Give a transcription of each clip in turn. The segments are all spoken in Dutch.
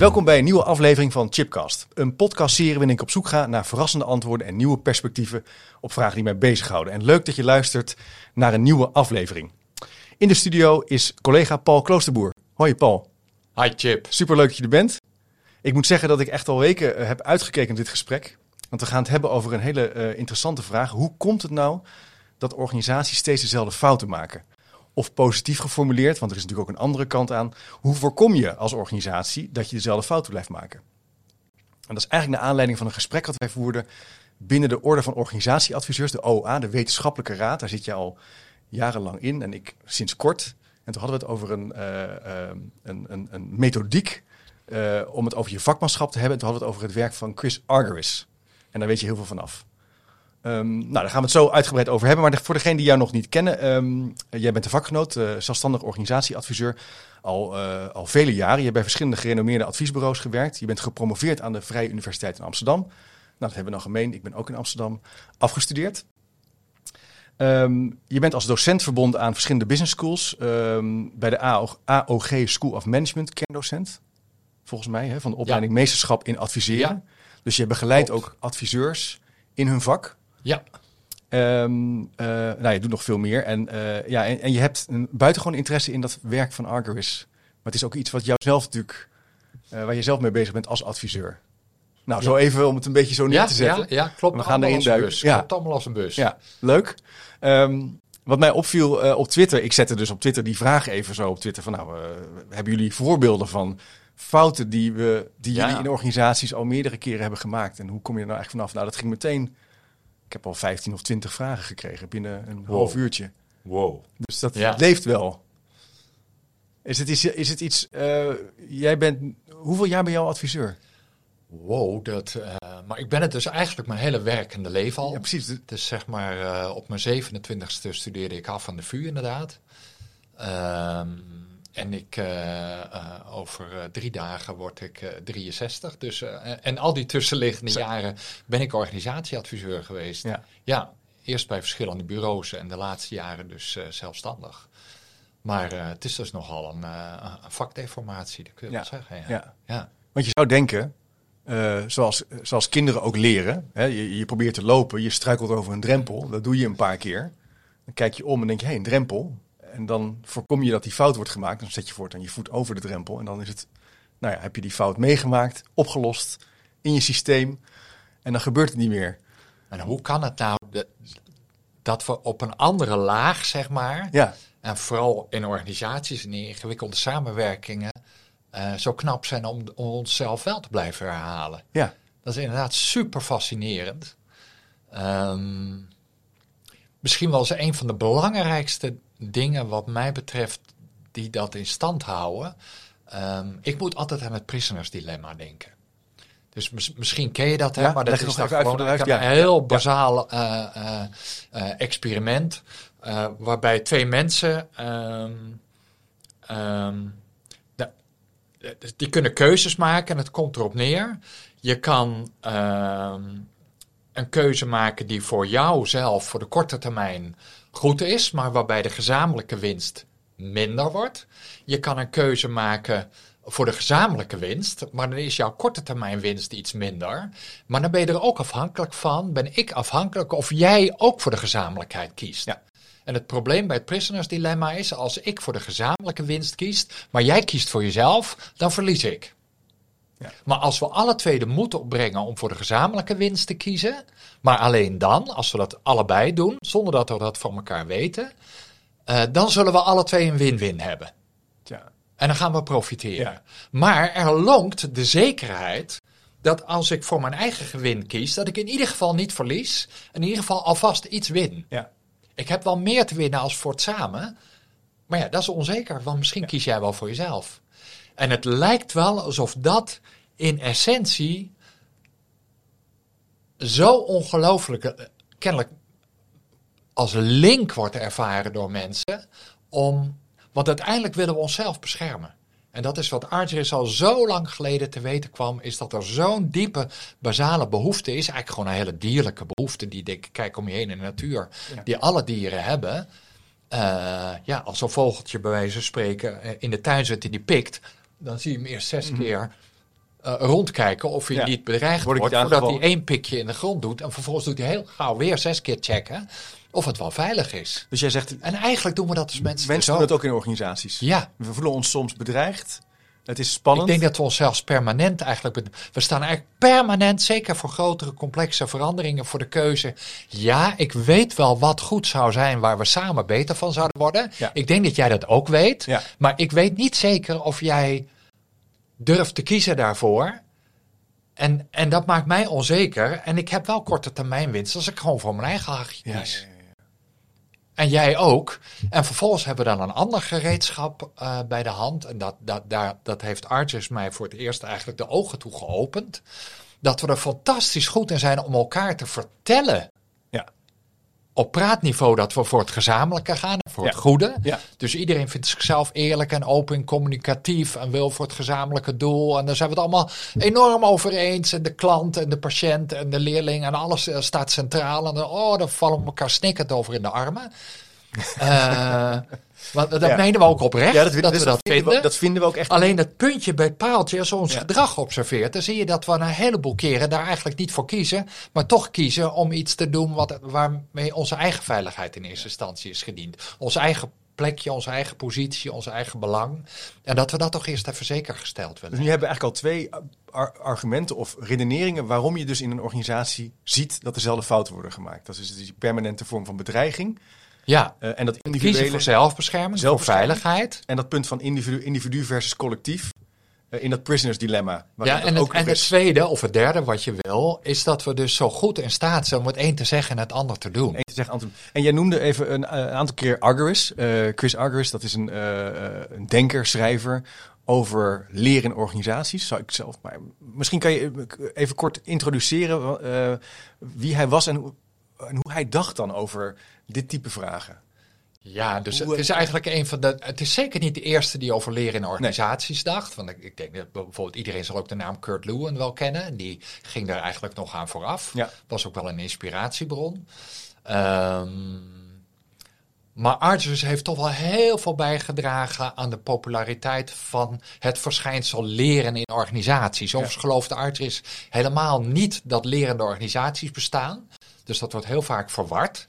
Welkom bij een nieuwe aflevering van Chipcast. Een podcastserie waarin ik op zoek ga naar verrassende antwoorden en nieuwe perspectieven op vragen die mij bezighouden. En leuk dat je luistert naar een nieuwe aflevering. In de studio is collega Paul Kloosterboer. Hoi Paul. Hi Chip. Superleuk dat je er bent. Ik moet zeggen dat ik echt al weken eh, heb uitgekeken naar dit gesprek. Want we gaan het hebben over een hele uh, interessante vraag. Hoe komt het nou dat organisaties steeds dezelfde fouten maken? Of positief geformuleerd, want er is natuurlijk ook een andere kant aan. Hoe voorkom je als organisatie dat je dezelfde fouten blijft maken? En dat is eigenlijk naar aanleiding van een gesprek dat wij voerden binnen de Orde van Organisatieadviseurs, de OA, de Wetenschappelijke Raad. Daar zit je al jarenlang in en ik sinds kort. En toen hadden we het over een, uh, een, een, een methodiek uh, om het over je vakmanschap te hebben. En toen hadden we het over het werk van Chris Argyris. En daar weet je heel veel vanaf. Um, nou, daar gaan we het zo uitgebreid over hebben. Maar voor degenen die jou nog niet kennen, um, jij bent een vakgenoot, uh, zelfstandig organisatieadviseur. Al, uh, al vele jaren. Je hebt bij verschillende gerenommeerde adviesbureaus gewerkt. Je bent gepromoveerd aan de Vrije Universiteit in Amsterdam. Nou, dat hebben we dan gemeen. Ik ben ook in Amsterdam afgestudeerd. Um, je bent als docent verbonden aan verschillende business schools. bij de AOG School of Management, kerndocent volgens mij, hè, van de opleiding ja. meesterschap in adviseren. Ja. Dus je begeleidt ook adviseurs in hun vak. Ja. Um, uh, nou, je doet nog veel meer. En, uh, ja, en, en, je hebt een buitengewoon interesse in dat werk van Argyris. Maar het is ook iets wat jou zelf natuurlijk, uh, waar je zelf mee bezig bent als adviseur. Nou, ja. zo even om het een beetje zo neer ja, te zetten. Ja, ja klopt. We gaan erin duiken. Ja. Klopt allemaal als een bus. Ja, leuk. Um, wat mij opviel op Twitter, ik zette dus op Twitter die vraag even zo op Twitter van nou, hebben jullie voorbeelden van fouten die, we, die jullie in organisaties al meerdere keren hebben gemaakt. En hoe kom je er nou echt vanaf? Nou, dat ging meteen. Ik heb al 15 of 20 vragen gekregen binnen een wow. half uurtje. Wow. Dus dat ja. leeft wel. Is het, is, is het iets. Uh, jij bent. Hoeveel jaar ben je al adviseur? Wow, dat, uh, maar ik ben het dus eigenlijk mijn hele werkende leven al. Ja, precies. Dus zeg maar, uh, op mijn 27ste studeerde ik af van de VU inderdaad. Um, en ik, uh, uh, over uh, drie dagen word ik 63. Dus, en al die tussenliggende jaren ben ik organisatieadviseur geweest. Ja. ja, eerst bij verschillende bureaus en de laatste jaren dus zelfstandig. Maar het is dus nogal een, een vakdeformatie, dat kun je ja. wel zeggen. Ja. Ja. ja. Want je zou denken, zoals, zoals kinderen ook leren, hè, je, je probeert te lopen, je struikelt over een drempel, dat doe je een paar keer. Dan kijk je om en denk je, hé, hey, een drempel, en dan voorkom je dat die fout wordt gemaakt. Dan zet je voortaan je voet over de drempel. En dan is het, nou ja, heb je die fout meegemaakt, opgelost in je systeem. En dan gebeurt het niet meer. En hoe kan het nou dat we op een andere laag, zeg maar, ja. en vooral in organisaties en in ingewikkelde samenwerkingen, uh, zo knap zijn om, om onszelf wel te blijven herhalen? Ja. Dat is inderdaad super fascinerend. Um, misschien wel eens een van de belangrijkste dingen wat mij betreft die dat in stand houden. Um, ik moet altijd aan het prisoners dilemma denken. Dus mis, misschien ken je dat, hè? Ja, maar dat is dan gewoon uit, ja. een heel bazaal uh, uh, uh, experiment. waarbij twee mensen. Um, um, die kunnen keuzes maken en het komt erop neer. Je kan een keuze maken die voor jou zelf voor de korte termijn goed is, maar waarbij de gezamenlijke winst minder wordt. Je kan een keuze maken voor de gezamenlijke winst, maar dan is jouw korte termijn winst iets minder. Maar dan ben je er ook afhankelijk van, ben ik afhankelijk of jij ook voor de gezamenlijkheid kiest. Ja. En het probleem bij het prisoners dilemma is, als ik voor de gezamenlijke winst kies, maar jij kiest voor jezelf, dan verlies ik. Ja. Maar als we alle twee de moed opbrengen om voor de gezamenlijke winst te kiezen, maar alleen dan, als we dat allebei doen, zonder dat we dat van elkaar weten, uh, dan zullen we alle twee een win-win hebben. Ja. En dan gaan we profiteren. Ja. Maar er lonkt de zekerheid dat als ik voor mijn eigen gewin kies, dat ik in ieder geval niet verlies, in ieder geval alvast iets win. Ja. Ik heb wel meer te winnen als voor het samen, maar ja, dat is onzeker, want misschien kies jij wel voor jezelf. En het lijkt wel alsof dat in essentie zo ongelooflijk, eh, kennelijk als link wordt ervaren door mensen. Om, want uiteindelijk willen we onszelf beschermen. En dat is wat Argeris al zo lang geleden te weten kwam, is dat er zo'n diepe basale behoefte is. Eigenlijk gewoon een hele dierlijke behoefte die ik kijk om je heen in de natuur, die alle dieren hebben. Uh, ja, als een vogeltje bij wijze van spreken eh, in de tuin zit en die pikt, dan zie je hem eerst zes mhm. keer uh, rondkijken of hij niet bedreigd wordt, voordat hij één pikje in de grond doet. En vervolgens doet hij heel gauw weer zes keer checken of het wel veilig is. Dus jij zegt... En eigenlijk doen we dat als mensen Mensen doen het ook in organisaties. Ja. We voelen ons soms bedreigd. Het is spannend. Ik denk dat we onszelf permanent eigenlijk... We staan eigenlijk permanent, zeker voor grotere complexe veranderingen, voor de keuze. Ja, ik weet wel wat goed zou zijn waar we samen beter van zouden worden. Ja. Ik denk dat jij dat ook weet. Ja. Maar ik weet niet zeker of jij durft te kiezen daarvoor. En, en dat maakt mij onzeker. En ik heb wel korte termijn winst als ik gewoon voor mijn eigen hachje kies. Ja, en jij ook. En vervolgens hebben we dan een ander gereedschap uh, bij de hand. En dat, dat, daar, dat heeft Argus mij voor het eerst eigenlijk de ogen toe geopend. Dat we er fantastisch goed in zijn om elkaar te vertellen op praatniveau dat we voor het gezamenlijke gaan, voor het goede. Dus iedereen vindt zichzelf eerlijk en open, communicatief en wil voor het gezamenlijke doel. En daar zijn we het allemaal enorm over eens. En de klant en de patiënt en de leerling en alles eh, staat centraal. En dan, oh, dan vallen we elkaar snikkend over in de armen. uh, Want dat menen we ook oprecht, ja, dat, dat, we dat vinden. dat vinden we ook echt. Alleen het puntje bij het paaltje, als ons gedrag observeert, dan zie je dat we een heleboel keren daar eigenlijk niet voor kiezen, maar toch kiezen om iets te doen wat, waarmee onze eigen veiligheid in eerste instantie is gediend. Ons eigen plekje, onze eigen positie, ons eigen belang. En dat we dat toch eerst even zeker gesteld willen. Dus nu hebben we eigenlijk al twee argumenten of redeneringen waarom je dus in een organisatie ziet dat dezelfde fouten worden gemaakt. Dat is dus die permanente vorm van bedreiging. Ja, uh, en dat individuele... voor zelfbescherming, voor veiligheid. En dat punt van individu, individu versus collectief. Uh, in dat prisoners dilemma. Ja, en, het, en het tweede of het derde wat je wil, is dat we dus zo goed in staat zijn om het een te zeggen en het ander te doen. Eén te zeggen, en jij noemde even een, een aantal keer Argyris. Uh, Chris Argyris, dat is een, een denker, schrijver over leren in organisaties. Zou ik zelf, maar misschien kan je even kort introduceren wie hij was en, en hoe hij dacht dan over dit type vragen. Ja, dus het is eigenlijk een van de. Het is zeker niet de eerste die over leren in organisaties dacht. Want ik, ik, denk dat bijvoorbeeld iedereen zal ook de naam Kurt Lewin wel kennen. Die ging daar eigenlijk nog aan vooraf. Ja. Was ook wel een inspiratiebron. Um, maar Argus heeft toch wel heel veel bijgedragen aan de populariteit van het verschijnsel leren in organisaties. Overigens geloofde Argus helemaal niet dat lerende organisaties bestaan. Dus dat wordt heel vaak verward.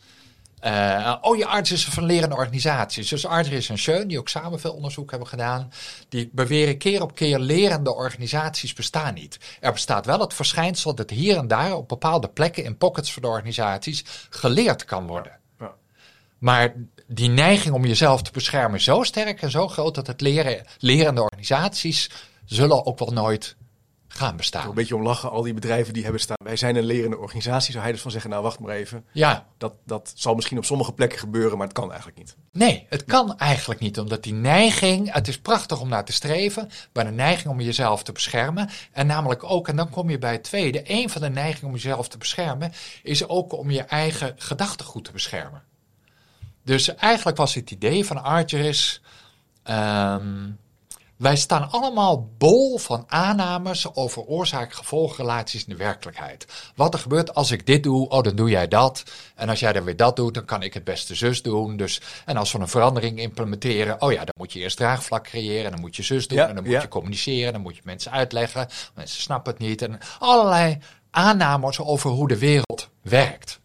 Uh, oh, je arts is van lerende organisaties. Dus Arthur en Schön, die ook samen veel onderzoek hebben gedaan, die beweren keer op keer lerende organisaties bestaan niet. Er bestaat wel het verschijnsel dat hier en daar op bepaalde plekken in pockets van de organisaties geleerd kan worden. Ja. Maar die neiging om jezelf te beschermen is zo sterk en zo groot dat het leren, lerende organisaties zullen ook wel nooit gaan bestaan. Een beetje om lachen, al die bedrijven die hebben staan. Wij zijn een lerende organisatie. Zou hij dus van zeggen, nou wacht maar even. Ja. Dat, dat zal misschien op sommige plekken gebeuren, maar het kan eigenlijk niet. Nee, het kan eigenlijk niet. Omdat die neiging, het is prachtig om naar te streven. Maar de neiging om jezelf te beschermen. En namelijk ook, en dan kom je bij het tweede. Een van de neigingen om jezelf te beschermen is ook om je eigen gedachtegoed te beschermen. Dus eigenlijk was het idee van Argeris... Um, wij staan allemaal bol van aannames over oorzaak-gevolgrelaties in de werkelijkheid. Wat er gebeurt als ik dit doe, oh dan doe jij dat. En als jij dan weer dat doet, dan kan ik het beste zus doen. Dus, en als we een verandering implementeren, oh ja, dan moet je eerst draagvlak creëren. Dan moet je zus doen en dan moet je communiceren. Dan moet je mensen uitleggen. Mensen snappen het niet. En allerlei aannames over hoe de wereld werkt.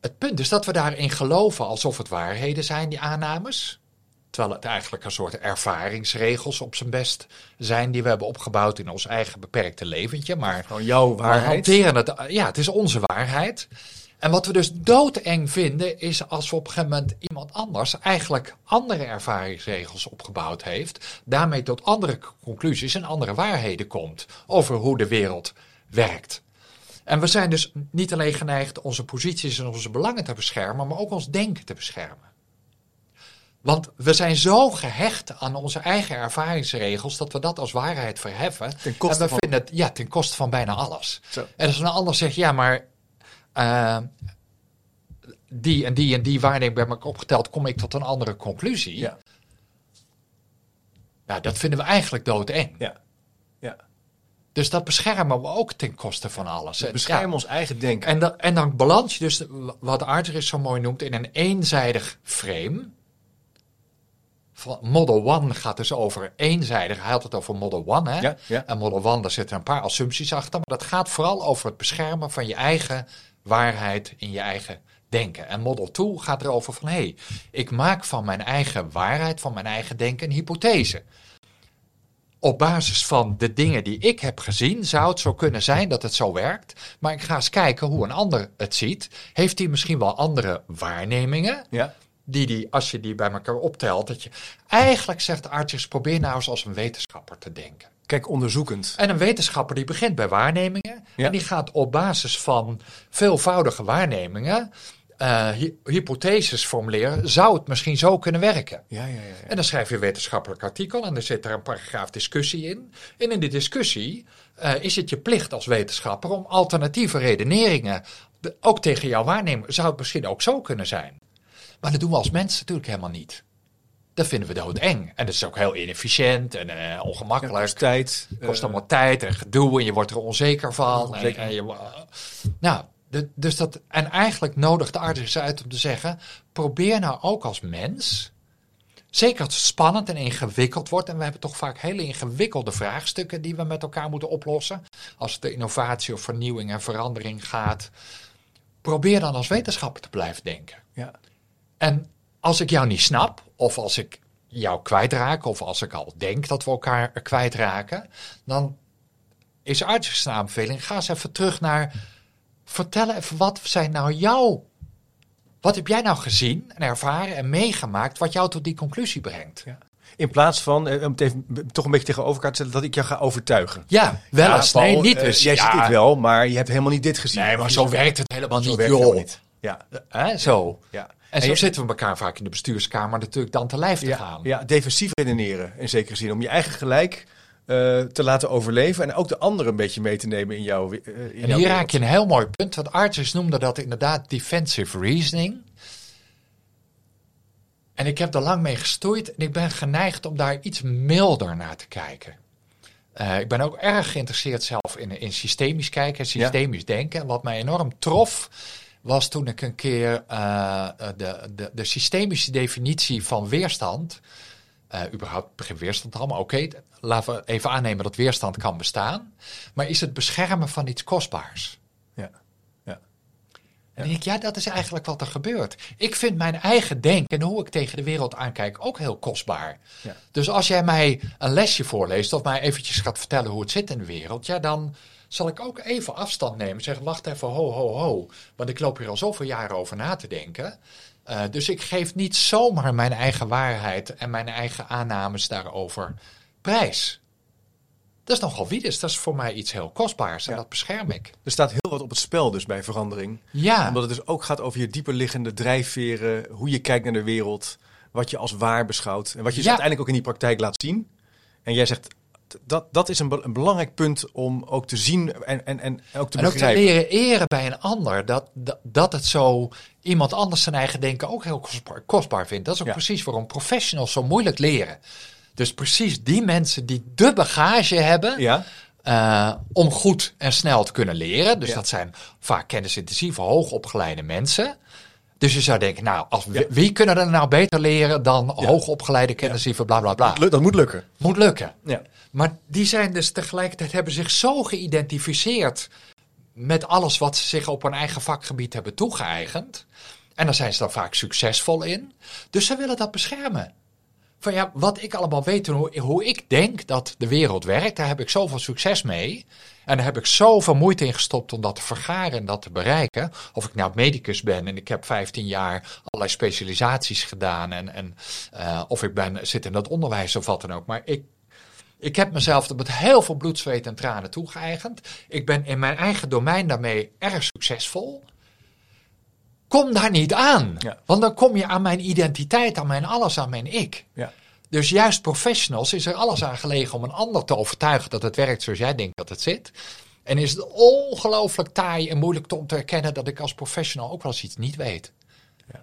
Het punt is dat we daarin geloven alsof het waarheden zijn, die aannames. Terwijl het eigenlijk een soort ervaringsregels op zijn best zijn die we hebben opgebouwd in ons eigen beperkte leventje. Maar Gewoon jouw waarheid. We hanteren het, ja, het is onze waarheid. En wat we dus doodeng vinden is als we op een gegeven moment iemand anders eigenlijk andere ervaringsregels opgebouwd heeft, daarmee tot andere conclusies en andere waarheden komt over hoe de wereld werkt. En we zijn dus niet alleen geneigd onze posities en onze belangen te beschermen, maar ook ons denken te beschermen. Want we zijn zo gehecht aan onze eigen ervaringsregels dat we dat als waarheid verheffen. Ten koste en we van- vinden het ja, ten koste van bijna alles. Zo. En als een ander zegt, ja, maar eh, die en die en die waarneming bij elkaar opgeteld, kom ik tot een andere conclusie. Ja. Nou, dat vinden we eigenlijk doodeng. Ja. Ja. Dus dat beschermen we ook ten koste van alles. We beschermen ons eigen denken. En, dan, en dan balans je dus, wat Arthur zo mooi noemt, in een eenzijdig frame. Van Model 1 gaat dus over eenzijdig. Hij had het over Model 1. Hè? Ja, ja. En Model 1, daar zitten een paar assumpties achter. Maar dat gaat vooral over het beschermen van je eigen waarheid in je eigen denken. En Model 2 gaat erover van, hé, hey, ik maak van mijn eigen waarheid, van mijn eigen denken een hypothese. Op basis van de dingen die ik heb gezien, zou het zo kunnen zijn dat het zo werkt. Maar ik ga eens kijken hoe een ander het ziet. Heeft hij misschien wel andere waarnemingen? Ja. Die, die, als je die bij elkaar optelt, dat je eigenlijk zegt Artjes, probeer nou eens als een wetenschapper te denken. Kijk, onderzoekend. En een wetenschapper die begint bij waarnemingen. Ja. En die gaat op basis van veelvoudige waarnemingen hy- hypotheses formuleren. Zou het misschien zo kunnen werken? Ja, ja, ja. ja. En dan schrijf je een wetenschappelijk artikel en er zit er een paragraaf discussie in. En in die discussie eh, is het je plicht als wetenschapper om alternatieve redeneringen, de- ook tegen jouw waarneming, zou het misschien ook zo kunnen zijn. Maar dat doen we als mensen natuurlijk helemaal niet. Dat vinden we doodeng. En dat is ook heel inefficiënt en eh, Ja, ongemakkelijk. kost tijd. kost eh, allemaal tijd en gedoe en je wordt er onzeker van. En, Onzeker. en je, nou, de- dus dat, en eigenlijk nodigt de arts uit om te zeggen: probeer nou ook als mens, zeker als het spannend en ingewikkeld wordt, en we hebben toch vaak hele ingewikkelde vraagstukken die we met elkaar moeten oplossen, als het de innovatie of vernieuwing en verandering gaat, probeer dan als wetenschapper te blijven denken. ja. En als ik jou niet snap, of als ik jou kwijtraak, of als ik al denk dat we elkaar kwijtraken, dan is een aanbeveling. Ga eens even terug naar. Vertel even, wat zijn nou jouw. Wat heb jij nou gezien en ervaren en meegemaakt wat jou tot die conclusie brengt? Ja. In plaats van, eh, om het even toch een beetje tegenover elkaar te zetten, dat ik jou ga overtuigen. Ja, wel Ja, eens. Paul, nee, niet eh, dus. jij ja, ziet dit wel, maar je hebt helemaal niet dit gezien. Nee, maar zo werkt het helemaal Zo niet, werkt het joh. helemaal niet. Ja. Hè, zo. Ja. En zo zitten we elkaar vaak in de bestuurskamer natuurlijk dan te lijf te ja, gaan. ja, defensief redeneren in zekere zin. Om je eigen gelijk eh, te laten overleven en ook de ander een beetje mee te nemen in jouw. eh, in En jouw hier wereld. raak je een heel mooi punt. Want Arthurs noemde dat inderdaad defensive reasoning. En ik heb er lang mee gestoeid en ik ben geneigd om daar iets milder naar te kijken. Eh, ik ben ook erg geïnteresseerd zelf in, in systemisch kijken, systemisch denken. En wat mij enorm trof, was toen ik een keer eh, de, de, de systemische definitie van weerstand. eh, überhaupt begin weerstand al, maar oké, laten we even aannemen dat weerstand kan bestaan. Maar is het beschermen van iets kostbaars? Ja. Ja. En denk ik, ja, dat is eigenlijk wat er gebeurt. Ik vind mijn eigen denken en hoe ik tegen de wereld aankijk ook heel kostbaar. Ja. Dus als jij mij een lesje voorleest of mij eventjes gaat vertellen hoe het zit in de wereld, ja, dan zal ik ook even afstand nemen. Zeggen, wacht even, ho, ho, ho. Want ik loop hier al zoveel jaren over na te denken. Eh, dus ik geef niet zomaar mijn eigen waarheid en mijn eigen aannames daarover prijs. Dat is nogal wie Dat is voor mij iets heel kostbaars en Ja. dat bescherm ik. Er staat heel wat op het spel dus bij verandering. Ja. Omdat het dus ook gaat over je dieperliggende drijfveren, hoe je kijkt naar de wereld, wat je als waar beschouwt en wat je dus Ja. uiteindelijk ook in die praktijk laat zien. En jij zegt, dat, dat is een, be- een belangrijk punt om ook te zien en, en, en ook te en ook te begrijpen. leren eren bij een ander. Dat, dat, dat het zo iemand anders zijn eigen denken ook heel kostbaar, kostbaar vindt. Dat is ook Ja. precies waarom professionals zo moeilijk leren. Dus precies die mensen die de bagage hebben Ja, eh, om goed en snel te kunnen leren. Dus Ja. dat zijn vaak kennisintensieve, hoogopgeleide mensen. Dus je zou denken, nou, als, Ja. wie kunnen er nou beter leren dan hoogopgeleide kennisintensieve bla bla bla. Dat moet lukken. Moet lukken. Ja. Maar die zijn dus tegelijkertijd hebben zich zo geïdentificeerd met alles wat ze zich op hun eigen vakgebied hebben toegeëigend. En daar zijn ze dan vaak succesvol in. Dus ze willen dat beschermen. Van ja, wat ik allemaal weet en hoe, ik denk dat de wereld werkt, daar heb ik zoveel succes mee. En daar heb ik zoveel moeite in gestopt om dat te vergaren en dat te bereiken. Of ik nou medicus ben en ik heb 15 jaar allerlei specialisaties gedaan. En, en, eh, of ik ben, zit in dat onderwijs of wat dan ook. Maar ik, ik heb mezelf met heel veel bloed, zweet en tranen toegeëigend. Ik ben in mijn eigen domein daarmee erg succesvol. Kom daar niet aan. Want dan kom je aan mijn identiteit, aan mijn alles, aan mijn ik. Ja. Dus juist professionals is er alles aan gelegen om een ander te overtuigen dat het werkt zoals jij denkt dat het zit. En is het ongelooflijk taai en moeilijk om te erkennen dat ik als professional ook wel eens iets niet weet.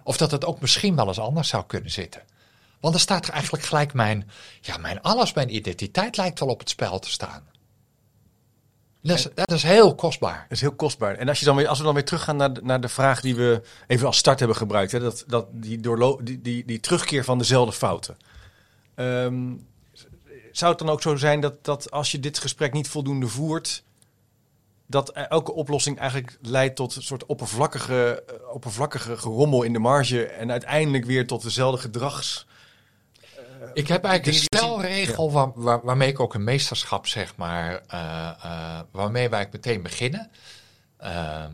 Of dat het ook misschien wel eens anders zou kunnen zitten. Want er staat er eigenlijk gelijk mijn, ja, mijn alles, mijn identiteit lijkt wel op het spel te staan. Dat is, dat is heel kostbaar. Dat is heel kostbaar. En als, je dan weer, als we dan weer teruggaan naar de, naar de vraag die we even als start hebben gebruikt, hè, dat, dat die, die, die, die terugkeer van dezelfde fouten. Ehm, zou het dan ook zo zijn dat, dat als je dit gesprek niet voldoende voert, dat elke oplossing eigenlijk leidt tot een soort oppervlakkige, eh, oppervlakkige gerommel in de marge en uiteindelijk weer tot dezelfde gedrags. Ik heb eigenlijk een stelregel waar, waar, waarmee ik ook een meesterschap, zeg maar, uh, uh, waarmee wij meteen beginnen. Ehm,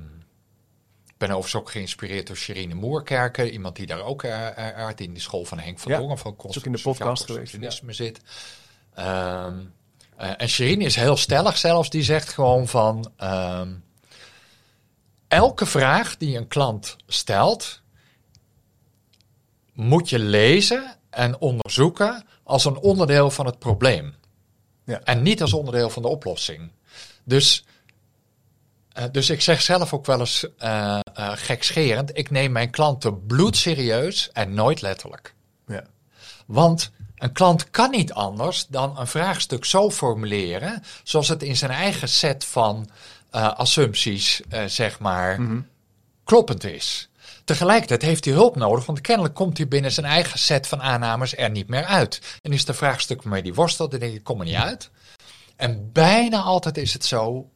ik ben overigens ook geïnspireerd door Sherine Moerkerken, iemand die daar ook uit in de school van Henk van ja, Dongen van ook in de podcast geweest. Ja. zit. Ehm, uh, en Sherine is heel stellig zelfs, die zegt gewoon van uh, elke vraag die een klant stelt, moet je lezen en onderzoeken als een onderdeel van het probleem. Ja. En niet als onderdeel van de oplossing. Dus, uh, dus ik zeg zelf ook wel eens uh, gekscherend, ik neem mijn klanten bloedserieus en nooit letterlijk. Ja. Want een klant kan niet anders dan een vraagstuk zo formuleren, zoals het in zijn eigen set van assumpties, zeg maar, mm -hmm. kloppend is. Tegelijkertijd heeft hij hulp nodig, want kennelijk komt hij binnen zijn eigen set van aannames er niet meer uit. En is de vraagstuk waarmee die worstelt, dan denk ik kom er niet uit. En bijna altijd is het zo,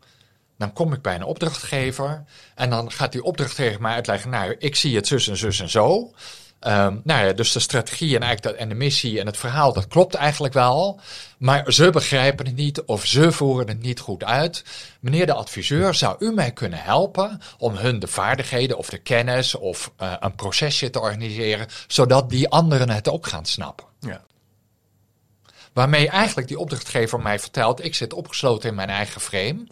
dan kom ik bij een opdrachtgever en dan gaat die opdrachtgever mij uitleggen, nou, ik zie het zus en zus en zo. Um, nou ja, dus de strategie en, eigenlijk de, en de missie en het verhaal, dat klopt eigenlijk wel. Maar ze begrijpen het niet of ze voeren het niet goed uit. Meneer de adviseur, zou u mij kunnen helpen om hun de vaardigheden of de kennis of uh, een procesje te organiseren, zodat die anderen het ook gaan snappen? Ja. Waarmee eigenlijk die opdrachtgever mij vertelt, ik zit opgesloten in mijn eigen frame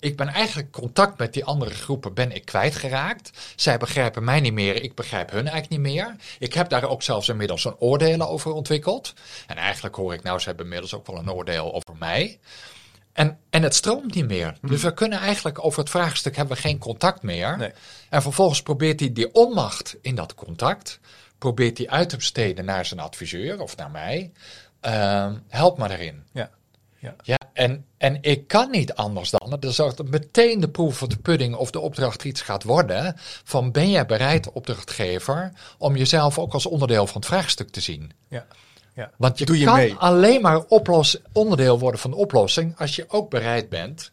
ik ben eigenlijk contact met die andere groepen ben ik kwijtgeraakt. Zij begrijpen mij niet meer, ik begrijp hun eigenlijk niet meer. Ik heb daar ook zelfs inmiddels een oordeel over ontwikkeld. En eigenlijk hoor ik nou, ze hebben inmiddels ook wel een oordeel over mij. En, en het stroomt niet meer. Hm. Dus we kunnen eigenlijk over het vraagstuk hebben we geen contact meer. Nee. En vervolgens probeert hij die onmacht in dat contact, probeert hij uit te besteden naar zijn adviseur of naar mij. Uh, help me daarin. Ja. Ja. ja, en, en ik kan niet anders dan. Dan zorgt het meteen de proef van de pudding of de opdracht iets gaat worden. Van ben jij bereid, opdrachtgever, om jezelf ook als onderdeel van het vraagstuk te zien? Ja. Ja. Want je, je kan mee. alleen maar oplos, onderdeel worden van de oplossing als je ook bereid bent.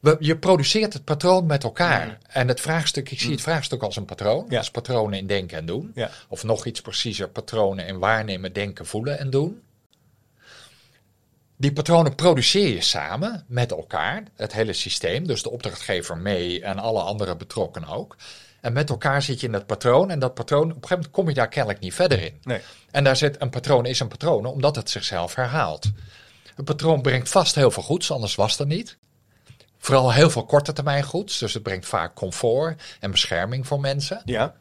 We, je produceert het patroon met elkaar. En het vraagstuk, ik zie het mm. vraagstuk als een patroon. Ja. Als patronen in denken en doen. Ja. Of nog iets preciezer, patronen in waarnemen, denken, voelen en doen. Die patronen produceer je samen met elkaar, het hele systeem, dus de opdrachtgever mee en alle andere betrokkenen ook. En met elkaar zit je in dat patroon en dat patroon, op een gegeven moment kom je daar kennelijk niet verder in. Nee. En daar zit een patroon is een patroon omdat het zichzelf herhaalt. Een patroon brengt vast heel veel goeds, anders was het niet. Vooral heel veel korte termijn goeds, dus het brengt vaak comfort en bescherming voor mensen. Ja.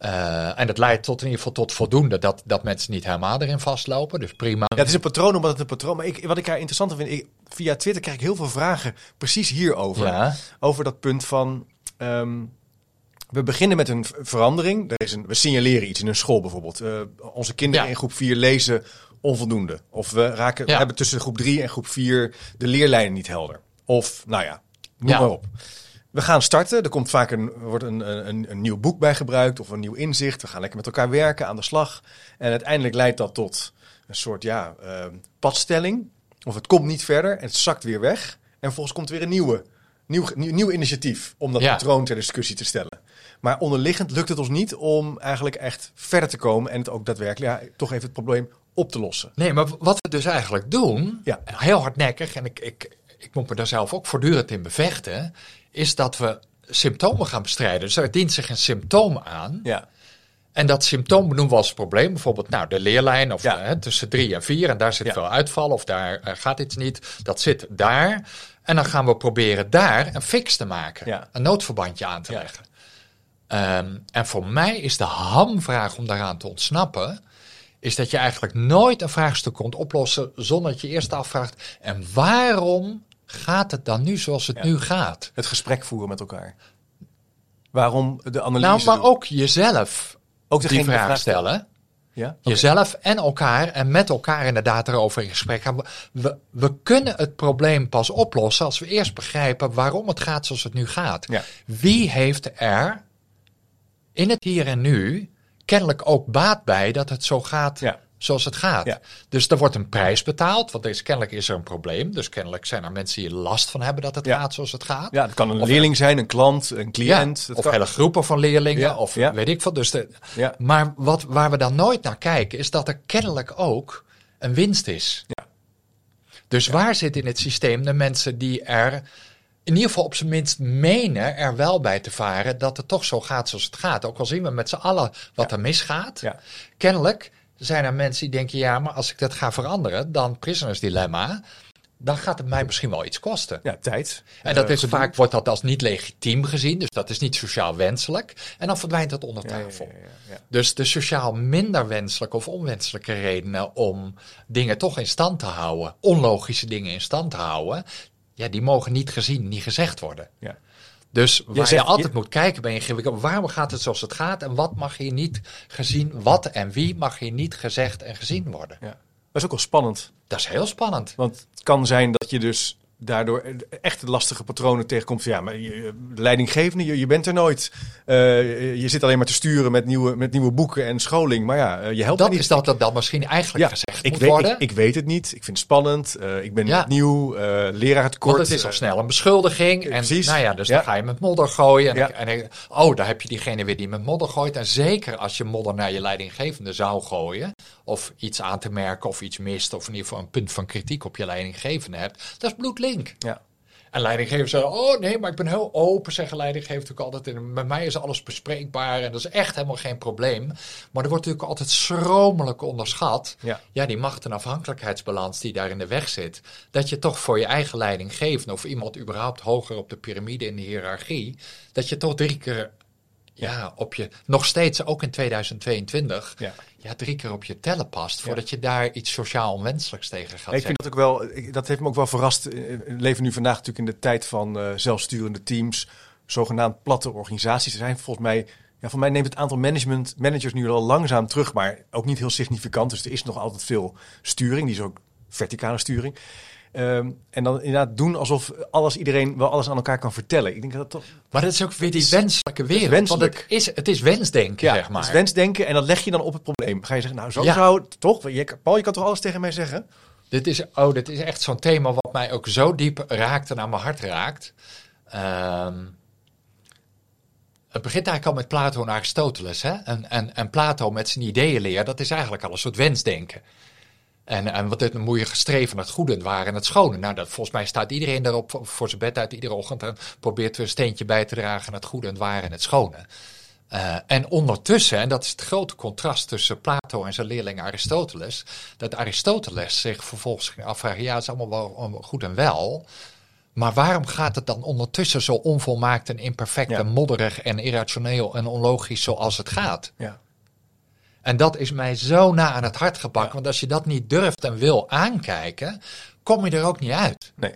Uh, en dat leidt tot in ieder geval tot voldoende dat, dat mensen niet helemaal erin vastlopen. Dus prima. Ja, het is een patroon omdat het een patroon. Maar ik, wat ik daar interessant vind, ik, via Twitter krijg ik heel veel vragen precies hierover. Ja. Over dat punt van. Um, we beginnen met een verandering. Er is een, we signaleren iets in een school bijvoorbeeld. Uh, onze kinderen ja. in groep 4 lezen onvoldoende. Of we, raken, ja. we hebben tussen groep 3 en groep 4 de leerlijnen niet helder. Of, nou ja, noem maar op. We gaan starten. Er komt vaak een, wordt een, een, een, nieuw boek bij gebruikt of een nieuw inzicht. We gaan lekker met elkaar werken, aan de slag. En uiteindelijk leidt dat tot een soort ja, uh, padstelling. Of het komt niet verder en het zakt weer weg. En vervolgens komt er weer een nieuwe, nieuw, nieuw, nieuw initiatief om dat ja. patroon ter discussie te stellen. Maar onderliggend lukt het ons niet om eigenlijk echt verder te komen en het ook daadwerkelijk ja, toch even het probleem op te lossen. Nee, maar wat we dus eigenlijk doen, ja. heel hardnekkig, en ik, ik, ik moet me daar zelf ook voortdurend in bevechten, is dat we symptomen gaan bestrijden. Dus er dient zich een symptoom aan. Ja. En dat symptoom benoemen we als probleem. Bijvoorbeeld nou, de leerlijn of ja. hè, tussen drie en vier. En daar zit ja. veel uitval of daar uh, gaat iets niet. Dat zit daar. En dan gaan we proberen daar een fix te maken. Ja. Een noodverbandje aan te leggen. Ehm, en voor mij is de hamvraag om daaraan te ontsnappen, is dat je eigenlijk nooit een vraagstuk kunt oplossen zonder dat je eerst afvraagt, en waarom gaat het dan nu zoals het nu gaat? Het gesprek voeren met elkaar. Waarom de analyse Nou, maar doen. ook jezelf ook die vraag vraag stellen. Ja? Jezelf en elkaar en met elkaar inderdaad erover in gesprek gaan. We, we, we kunnen het probleem pas oplossen als we eerst begrijpen waarom het gaat zoals het nu gaat. Ja. Wie heeft er in het hier en nu kennelijk ook baat bij dat het zo gaat Ja. Zoals het gaat? Ja. Dus er wordt een prijs betaald, want is, kennelijk is er een probleem. Dus kennelijk zijn er mensen die last van hebben dat het Ja. gaat zoals het gaat. Ja, het kan een Of- leerling zijn, een klant, een cliënt. Ja, of kan- hele groepen van leerlingen, of ja. weet ik wat. Dus de, Ja. Maar wat, waar we dan nooit naar kijken, is dat er kennelijk ook een winst is. Ja. Dus waar zit in het systeem de mensen die er in ieder geval op zijn minst menen er wel bij te varen dat het toch zo gaat zoals het gaat. Ook al zien we met z'n allen wat er misgaat. Ja. Kennelijk zijn er mensen die denken, ja, maar als ik dat ga veranderen, dan prisoners dilemma, dan gaat het mij misschien wel iets kosten. Ja, tijd. En dat Eh, is vaak wordt dat als niet legitiem gezien, dus dat is niet sociaal wenselijk. En dan verdwijnt dat onder tafel. ja, ja, ja. Dus de sociaal minder wenselijke of onwenselijke redenen om dingen toch in stand te houden, onlogische dingen in stand te houden, ja, die mogen niet gezien, niet gezegd worden. Ja. Dus waar je, zegt- altijd je- moet kijken ben je waarom gaat het zoals het gaat en wat mag hier niet gezien, wat en wie mag hier niet gezegd en gezien worden. Ja. Dat is ook wel spannend. Dat is heel spannend. Want het kan zijn dat je dus daardoor echt lastige patronen tegenkomt. Ja, maar je, de leidinggevende, je, je bent er nooit. Eh, je zit alleen maar te sturen met nieuwe, met nieuwe boeken en scholing. Maar ja, eh, je helpt Dat niet. is dat dat, dat misschien eigenlijk ja, gezegd ik moet weet, worden. ik, ik weet het niet. Ik vind het spannend. Eh, ik ben Ja. nieuw. eh leraar tekort. Want het is al Eh, snel een beschuldiging. En precies. nou ja, dus Ja. dan ga je met modder gooien. En, en- oh, daar heb je diegene weer die met modder gooit. En zeker als je modder naar je leidinggevende zou gooien. Of iets aan te merken of iets mist. Of in ieder geval een punt van kritiek op je leidinggevende hebt. Dat is bloedlink. ja. En leidinggevers zeggen, oh nee, maar ik ben heel open, zeggen leidinggevers ook altijd. En bij mij is alles bespreekbaar en dat is echt helemaal geen probleem. Maar er wordt natuurlijk altijd schromelijk onderschat. Ja. Ja, die macht- en afhankelijkheidsbalans die daar in de weg zit. Dat je toch voor je eigen leidinggevende of iemand überhaupt hoger op de piramide in de hiërarchie. Dat je toch drie keer, ja, op je, nog steeds ook in 2022, Ja. ja, drie keer op je tellen past. Voordat je daar iets sociaal onwenselijks tegen gaat ik zeggen. vind dat ook wel, ik- dat heeft me ook wel verrast. Eh, We leven nu vandaag natuurlijk in de tijd van eh, zelfsturende teams, zogenaamd platte organisaties. Er zijn volgens mij, ja, voor mij neemt het aantal management, managers nu al langzaam terug, maar ook niet heel significant. Dus er is nog altijd veel sturing, die is ook verticale sturing. Ehm, en dan inderdaad doen alsof alles, iedereen wel alles aan elkaar kan vertellen. Ik denk dat dat toch Maar dat is ook weer die wenselijke wereld. wenselijk. Want het is, het is wensdenken, ja, zeg maar. het is wensdenken en dat leg je dan op het probleem. Ga je zeggen, nou zo Ja. zou het toch? Je, Paul, je kan toch alles tegen mij zeggen? Dit is, oh, dit is echt zo'n thema wat mij ook zo diep raakt en aan mijn hart raakt. Ehm, het begint eigenlijk al met Plato en Aristoteles. Hè? En, en, en Plato met zijn ideeënleer, dat is eigenlijk al een soort wensdenken. En, en wat dit moet je gestreven naar het goede, het ware en het schone. Nou, dat, volgens mij staat iedereen daarop voor, zijn bed uit iedere ochtend en probeert er een steentje bij te dragen aan het goede, het ware en het schone. Eh, en ondertussen, en dat is het grote contrast tussen Plato en zijn leerling Aristoteles, dat Aristoteles zich vervolgens ging afvragen, ja, het is allemaal wel goed en wel, maar waarom gaat het dan ondertussen zo onvolmaakt en imperfect Ja. en modderig en irrationeel en onlogisch zoals het gaat? Ja. En dat is mij zo na aan het hart gebakken, want als je dat niet durft en wil aankijken, kom je er ook niet uit. Nee.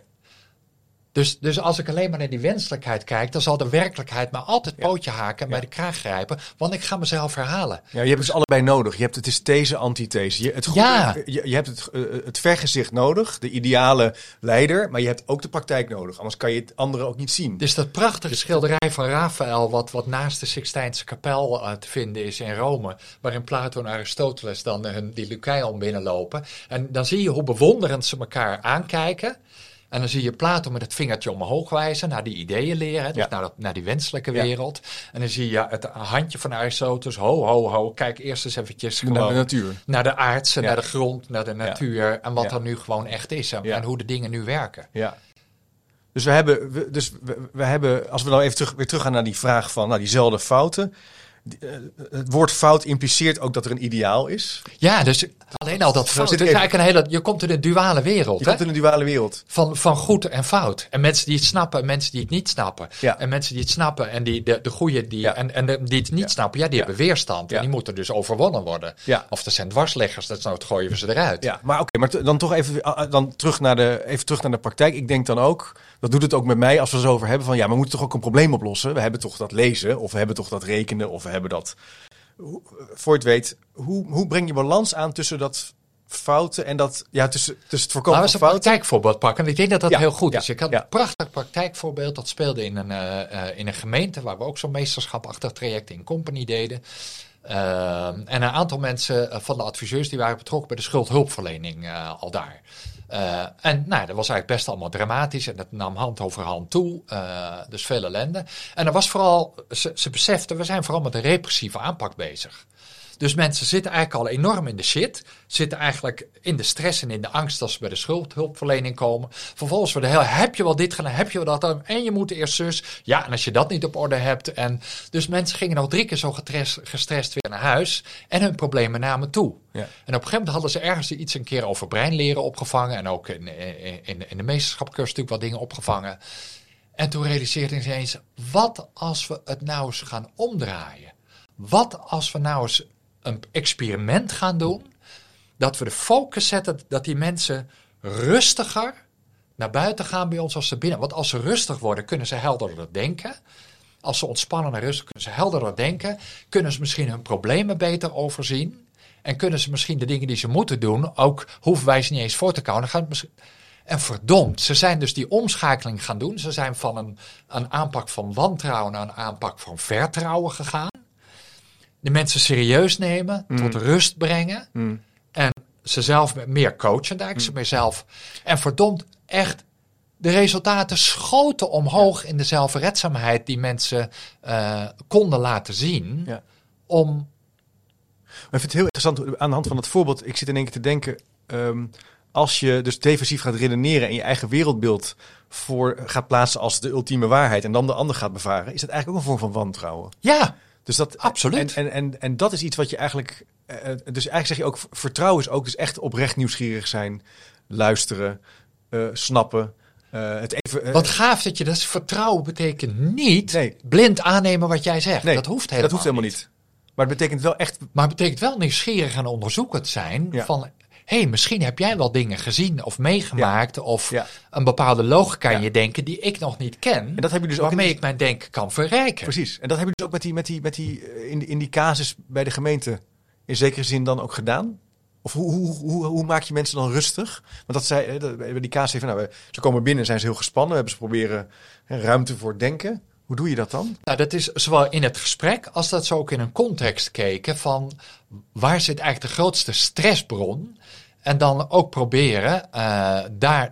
Dus, dus als ik alleen maar naar die wenselijkheid kijk, dan zal de werkelijkheid me altijd Ja. pootje haken en bij de kraag grijpen, want ik ga mezelf herhalen. Ja, je hebt dus allebei nodig. Je hebt het is these, antithese. Je, het goede- Ja. je, je hebt het, eh, het vergezicht nodig, de ideale leider, maar je hebt ook de praktijk nodig. Anders kan je het andere ook niet zien. Dus dat prachtige schilderij van Raphaël, wat, wat naast de Sixtijnse kapel eh, te vinden is in Rome, waarin Plato en Aristoteles dan hun, die Lycaon binnenlopen. En dan zie je hoe bewonderend ze elkaar aankijken. En dan zie je Plato met het vingertje omhoog wijzen naar die ideeën leren, dus Ja. naar, dat, naar die wenselijke Ja. wereld. En dan zie je het handje van Aristoteles, ho, ho, ho, kijk eerst eens eventjes Naar de natuur. naar de aardse, Ja. naar de grond, naar de natuur en wat er nu gewoon echt is en, hoe de dingen nu werken. Ja. Dus we hebben, dus we, we hebben, als we nou even terug, weer teruggaan naar die vraag van nou, diezelfde fouten. Het woord fout impliceert ook dat er een ideaal is. Ja, dus alleen al dat fout. Het is eigenlijk een hele, je komt in een duale wereld. Je komt in een duale wereld. Van, van goed en fout. En mensen die het snappen en mensen die het niet snappen. Ja. En mensen die het snappen en die, de, de goede die, en, en de, die het niet snappen, ja, die hebben weerstand. En die moeten dus overwonnen worden. Of er zijn dwarsleggers, dat nou, gooien we ze eruit. Ja, maar oké, maar dan toch even, dan terug naar de, even terug naar de praktijk. Ik denk dan ook, dat doet het ook met mij als we het over hebben van ja, we moeten toch ook een probleem oplossen. We hebben toch dat lezen of we hebben toch dat rekenen of we hebben dat. Voor het weet, hoe, hoe breng je balans aan tussen dat fouten en dat ja tussen, tussen het voorkomen van fouten. een praktijkvoorbeeld pakken. Ik denk dat dat heel goed is. Ik had een prachtig praktijkvoorbeeld dat speelde in een, uh, in een gemeente waar we ook zo'n meesterschapachtig traject in company deden. Uh, en een aantal mensen van de adviseurs die waren betrokken bij de schuldhulpverlening al daar. En nou, dat was eigenlijk best allemaal dramatisch en dat nam hand over hand toe. Dus veel ellende. En er was vooral, ze, ze beseften, we zijn vooral met een repressieve aanpak bezig. Dus mensen zitten eigenlijk al enorm in de shit. Zitten eigenlijk in de stress en in de angst als ze bij de schuldhulpverlening komen. Vervolgens worden heel, heb je wel dit gedaan, heb je wel dat En je moet eerst zus. Ja, en als je dat niet op orde hebt. En dus mensen gingen nog drie keer zo gestrest, gestrest weer naar huis. En hun problemen namen toe. Ja. En op een gegeven moment hadden ze ergens iets een keer over breinleren opgevangen. En ook in, in, in de meesterschapcursus natuurlijk wat dingen opgevangen. En toen realiseerden ze eens, wat als we het nou eens gaan omdraaien? Wat als we nou eens een experiment gaan doen. Dat we de focus zetten dat die mensen rustiger naar buiten gaan bij ons als ze binnen. Want als ze rustig worden, kunnen ze helderder denken. Als ze ontspannen en rustig kunnen ze helderder denken. Kunnen ze misschien hun problemen beter overzien. En kunnen ze misschien de dingen die ze moeten doen, ook hoeven wij ze niet eens voor te kouden. En verdomd, ze zijn dus die omschakeling gaan doen. Ze zijn van een, een aanpak van wantrouwen naar een aanpak van vertrouwen gegaan de mensen serieus nemen, mm. tot rust brengen. Mm. En ze zelf meer coachen, daar mm. ze mezelf. En verdomd, echt, de resultaten schoten omhoog in de zelfredzaamheid die mensen uh, konden laten zien. Ja. Om. Maar ik vind het heel interessant aan de hand van het voorbeeld. Ik zit in één keer te denken. Um, als je dus defensief gaat redeneren en je eigen wereldbeeld voor gaat plaatsen als de ultieme waarheid en dan de ander gaat bevaren, is dat eigenlijk ook een vorm van wantrouwen. Ja, dus dat, Absoluut. En, en, en, en dat is iets wat je eigenlijk. Uh, dus eigenlijk zeg je ook: vertrouwen is ook dus echt oprecht nieuwsgierig zijn, luisteren, uh, snappen. Uh, het even, wat gaaf dat je dat vertrouwen betekent niet nee. blind aannemen wat jij zegt. Nee, dat hoeft helemaal, dat hoeft helemaal niet. Maar het betekent wel echt. Maar het betekent wel nieuwsgierig en onderzoekend zijn ja. van hey, misschien heb jij wel dingen gezien of meegemaakt of een bepaalde logica in je denken die ik nog niet ken. En dat heb je dus waarmee ook ik mijn denken kan verrijken. Precies. En dat heb je dus ook met die, met die, met die, eh, in, in die casus bij de gemeente in zekere zin dan ook gedaan? Of hoe, hoe, hoe, hoe, maak je mensen dan rustig? Want dat zei, bij die casus even, nou, ze komen binnen, zijn ze heel gespannen, hebben ze proberen ruimte voor denken. Hoe doe je dat dan? Nou, dat is zowel in het gesprek als dat ze ook in een context keken van waar zit eigenlijk de grootste stressbron en dan ook proberen uh, daar,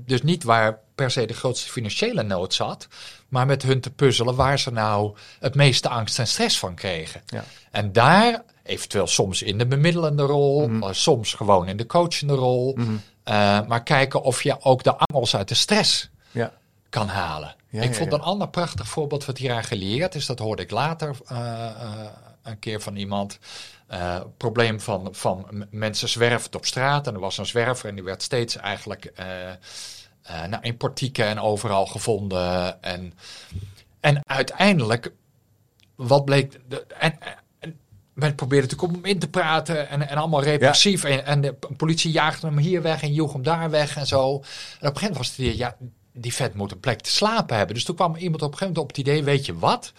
dus niet waar per se de grootste financiële nood zat, maar met hun te puzzelen waar ze nou het meeste angst en stress van kregen. Ja. En daar, eventueel soms in de bemiddelende rol, mm soms gewoon in de coachende rol, mm -hmm. uh, maar kijken of je ook de angels uit de stress ja. kan halen. Ja, ik vond een ander prachtig voorbeeld wat hieraan geleerd is, dat hoorde ik later uh, een keer van iemand. Uh, probleem van, van mensen zwerven op straat. En er was een zwerver en die werd steeds eigenlijk uh, nou, in portieken en overal gevonden. En, en uiteindelijk, wat bleek. De, en, en, men probeerde natuurlijk om hem in te praten en, en allemaal repressief. En, en de politie jaagde hem hier weg en joeg hem daar weg en zo. En op een gegeven moment was het ja, die vet moet een plek te slapen hebben. Dus toen kwam iemand op een gegeven moment op het idee, weet je wat?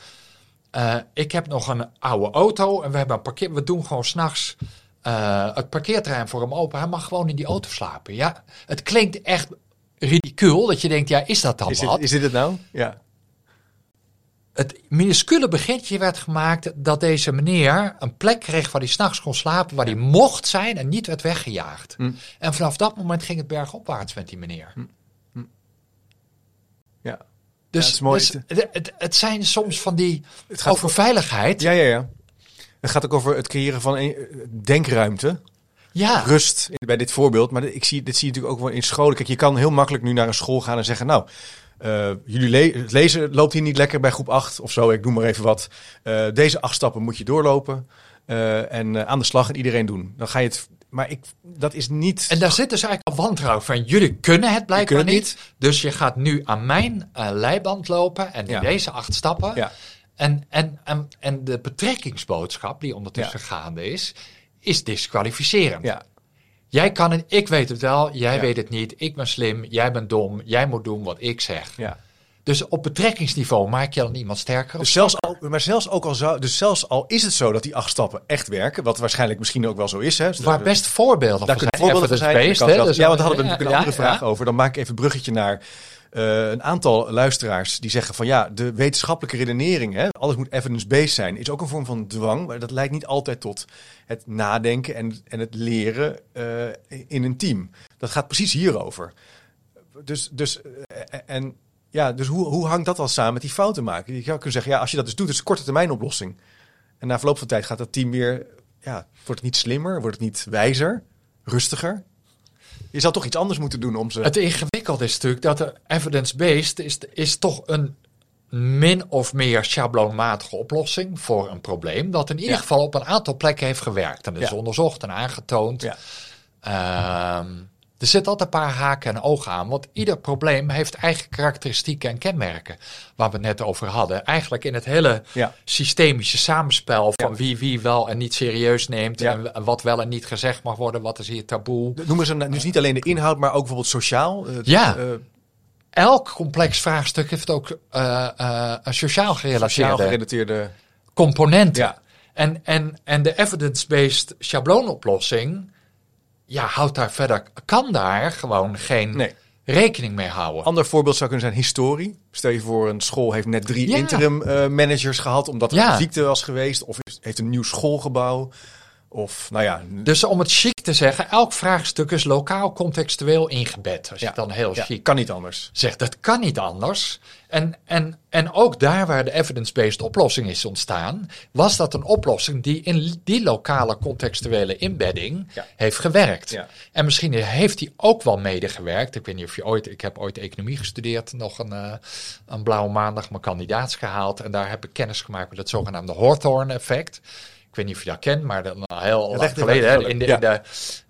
Uh, ik heb nog een oude auto en we hebben een parkeer. We doen gewoon s'nachts uh, het parkeerterrein voor hem open. Hij mag gewoon in die auto slapen. Ja, het klinkt echt ridicuul dat je denkt, ja, is dat dan is wat? Dit, is dit het nou? Ja. Het minuscule begintje werd gemaakt dat deze meneer een plek kreeg waar hij s'nachts kon slapen, waar hij mocht zijn en niet werd weggejaagd. Hm. En vanaf dat moment ging het bergopwaarts met die meneer. Hm. Dus, ja, mooi. Dus het, het, zijn soms van die het gaat over veiligheid. Ja, ja, ja. Het gaat ook over het creëren van een denkruimte. Ja. Rust bij dit voorbeeld. Maar ik zie, dit zie je natuurlijk ook wel in scholen. Kijk, je kan heel makkelijk nu naar een school gaan en zeggen: Nou, Uh, jullie le lezen loopt hier niet lekker bij groep 8 of zo, ik noem maar even wat. Uh, deze acht stappen moet je doorlopen uh, en aan de slag en iedereen doen. Dan ga je het. Maar ik, dat is niet. En daar zit dus eigenlijk een wantrouwen van. Jullie kunnen het blijkbaar kunnen niet. Dus je gaat nu aan mijn leiband lopen en ja. deze acht stappen. Ja. En, en, en, en de betrekkingsboodschap die ondertussen gaande is, is disqualificerend. Ja. Jij kan het, ik weet het wel, jij weet het niet, ik ben slim, jij bent dom, jij moet doen wat ik zeg. Ja. Dus op betrekkingsniveau maak je dan iemand sterker. Dus zelfs al, maar zelfs ook al zou, dus zelfs al is het zo dat die acht stappen echt werken, wat waarschijnlijk misschien ook wel zo is. Hè, Waar best voorbeelden van zijn. Voorbeelden van zijn. Based, hè, dus ja, want daar hadden we natuurlijk een andere vraag over. Dan maak ik even een bruggetje naar uh, een aantal luisteraars die zeggen van ja, de wetenschappelijke redenering, hè, alles moet evidence-based zijn, is ook een vorm van dwang, maar dat leidt niet altijd tot het nadenken en, en het leren uh, in een team. Dat gaat precies hierover. Dus, dus, uh, en, ja, dus hoe, hoe hangt dat al samen met die fouten maken? Je zou kunnen zeggen, ja, als je dat dus doet, is het een korte termijn oplossing. En na verloop van tijd gaat dat team weer, ja, wordt het niet slimmer, wordt het niet wijzer, rustiger? Je zou toch iets anders moeten doen om ze. Het ingewikkelde is natuurlijk dat de evidence-based is, is toch een min of meer schabloonmatige oplossing voor een probleem. Dat in ieder geval op een aantal plekken heeft gewerkt. En dat is onderzocht en aangetoond. Ja. Ehm, er zit altijd een paar haken en ogen aan, want ieder probleem heeft eigen karakteristieken en kenmerken. Waar we het net over hadden. Eigenlijk in het hele systemische samenspel van wie wie wel en niet serieus neemt. En wat wel en niet gezegd mag worden, wat is hier taboe. Noemen ze dus niet alleen de inhoud, maar ook bijvoorbeeld sociaal? Uh, ja. Uh, Elk complex vraagstuk heeft ook uh, een sociaal gerelateerde, sociaal gerelateerde... componenten. En, en, en de evidence-based schabloonoplossing ja, houdt daar verder, kan daar gewoon geen rekening mee houden. Ander voorbeeld zou kunnen zijn historie. Stel je voor, een school heeft net drie interim uh, managers gehad omdat er een ziekte was geweest. Of heeft een nieuw schoolgebouw. Of, nou ja. Dus om het chic te zeggen, elk vraagstuk is lokaal contextueel ingebed. Als je dan heel ja, chic kan niet anders. Zegt, dat kan niet anders. En, en, en ook daar waar de evidence-based oplossing is ontstaan, was dat een oplossing die in die lokale contextuele inbedding heeft gewerkt. En misschien heeft die ook wel medegewerkt. Ik weet niet of je ooit, ik heb ooit economie gestudeerd, nog een, uh, een blauwe maandag mijn kandidaats gehaald. En daar heb ik kennis gemaakt met het zogenaamde Hawthorne-effect. Ik weet niet of je dat kent, maar dan heel lang geleden. Hè, in, de, in, de,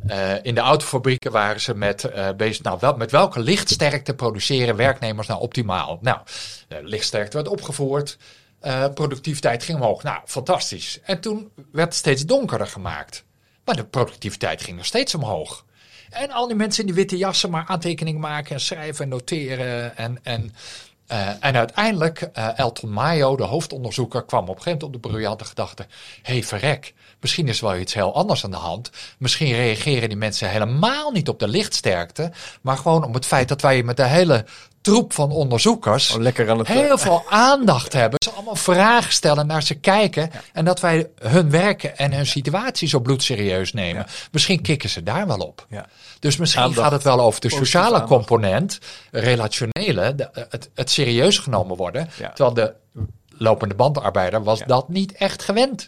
uh, in de autofabrieken waren ze met uh, bezig. Nou, wel, met welke lichtsterkte produceren werknemers nou optimaal? Nou, de lichtsterkte werd opgevoerd. Uh, productiviteit ging omhoog. Nou, fantastisch. En toen werd het steeds donkerder gemaakt. Maar de productiviteit ging nog steeds omhoog. En al die mensen in die witte jassen maar aantekeningen maken en schrijven en noteren. En, en uh, en uiteindelijk, uh, Elton Mayo, de hoofdonderzoeker, kwam op een gegeven moment op de briljante gedachte: hé, hey, verrek, misschien is wel iets heel anders aan de hand. Misschien reageren die mensen helemaal niet op de lichtsterkte, maar gewoon om het feit dat wij met de hele troep van onderzoekers oh, lekker aan het, heel veel aandacht hebben. Ze allemaal vragen stellen, naar ze kijken. En dat wij hun werken en hun situatie zo bloedserieus nemen. Misschien kikken ze daar wel op. Dus misschien gaat het wel over de sociale component, relationele, het, het serieus genomen worden. Terwijl de lopende bandarbeider was dat niet echt gewend.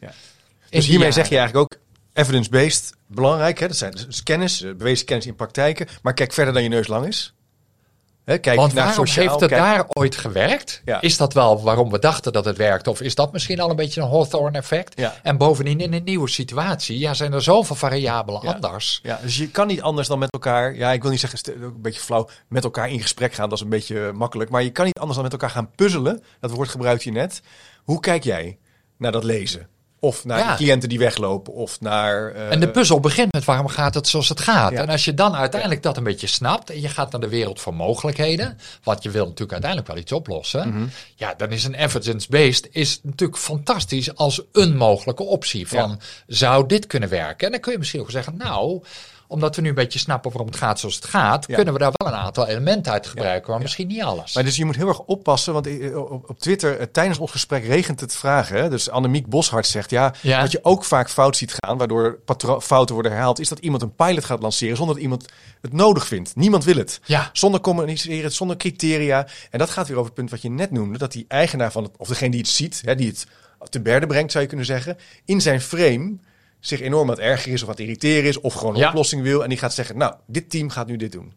Dus hiermee zeg je eigenlijk ook evidence-based belangrijk. Hè? Dat zijn dus kennis, eh, bewezen kennis in praktijken. Maar kijk verder dan je neus lang is. Kijk Want naar waarom sociaal, heeft het daar ooit gewerkt? Is dat wel waarom we dachten dat het werkt? Of is dat misschien al een beetje een Hawthorne-effect? En bovendien in een nieuwe situatie ja, zijn er zoveel variabelen anders. Ja, dus je kan niet anders dan met elkaar... Ja, ik wil niet zeggen, een beetje flauw, met elkaar in gesprek gaan. Dat is een beetje makkelijk. Maar je kan niet anders dan met elkaar gaan puzzelen. Dat woord gebruikt je net. Hoe kijk jij naar dat lezen? Of naar cliënten die weglopen. Of naar. Uh... En de puzzel begint met waarom gaat het zoals het gaat. En als je dan uiteindelijk dat een beetje snapt. en je gaat naar de wereld van mogelijkheden. want je wil natuurlijk uiteindelijk wel iets oplossen. Mhm. ja, dan is een evidence-based is natuurlijk fantastisch als een mogelijke optie. Van zou dit kunnen werken? En dan kun je misschien ook zeggen, nou omdat we nu een beetje snappen waarom het gaat zoals het gaat, kunnen we daar wel een aantal elementen uit gebruiken, maar misschien niet alles. Maar dus je moet heel erg oppassen, want op, Twitter eh, tijdens ons gesprek regent het vragen. Hè? Dus Annemiek Boshart zegt, ja, wat je ook vaak fout ziet gaan, waardoor fouten worden herhaald, is dat iemand een pilot gaat lanceren zonder dat iemand het nodig vindt. Niemand wil het. Ja. Zonder communiceren, zonder criteria. En dat gaat weer over het punt wat je net noemde, dat die eigenaar van het, of degene die het ziet, hè, die het te berde brengt, zou je kunnen zeggen, in zijn frame zich enorm wat erger is of wat irriteren is of gewoon een oplossing wil. En die gaat zeggen, nou, dit team gaat nu dit doen.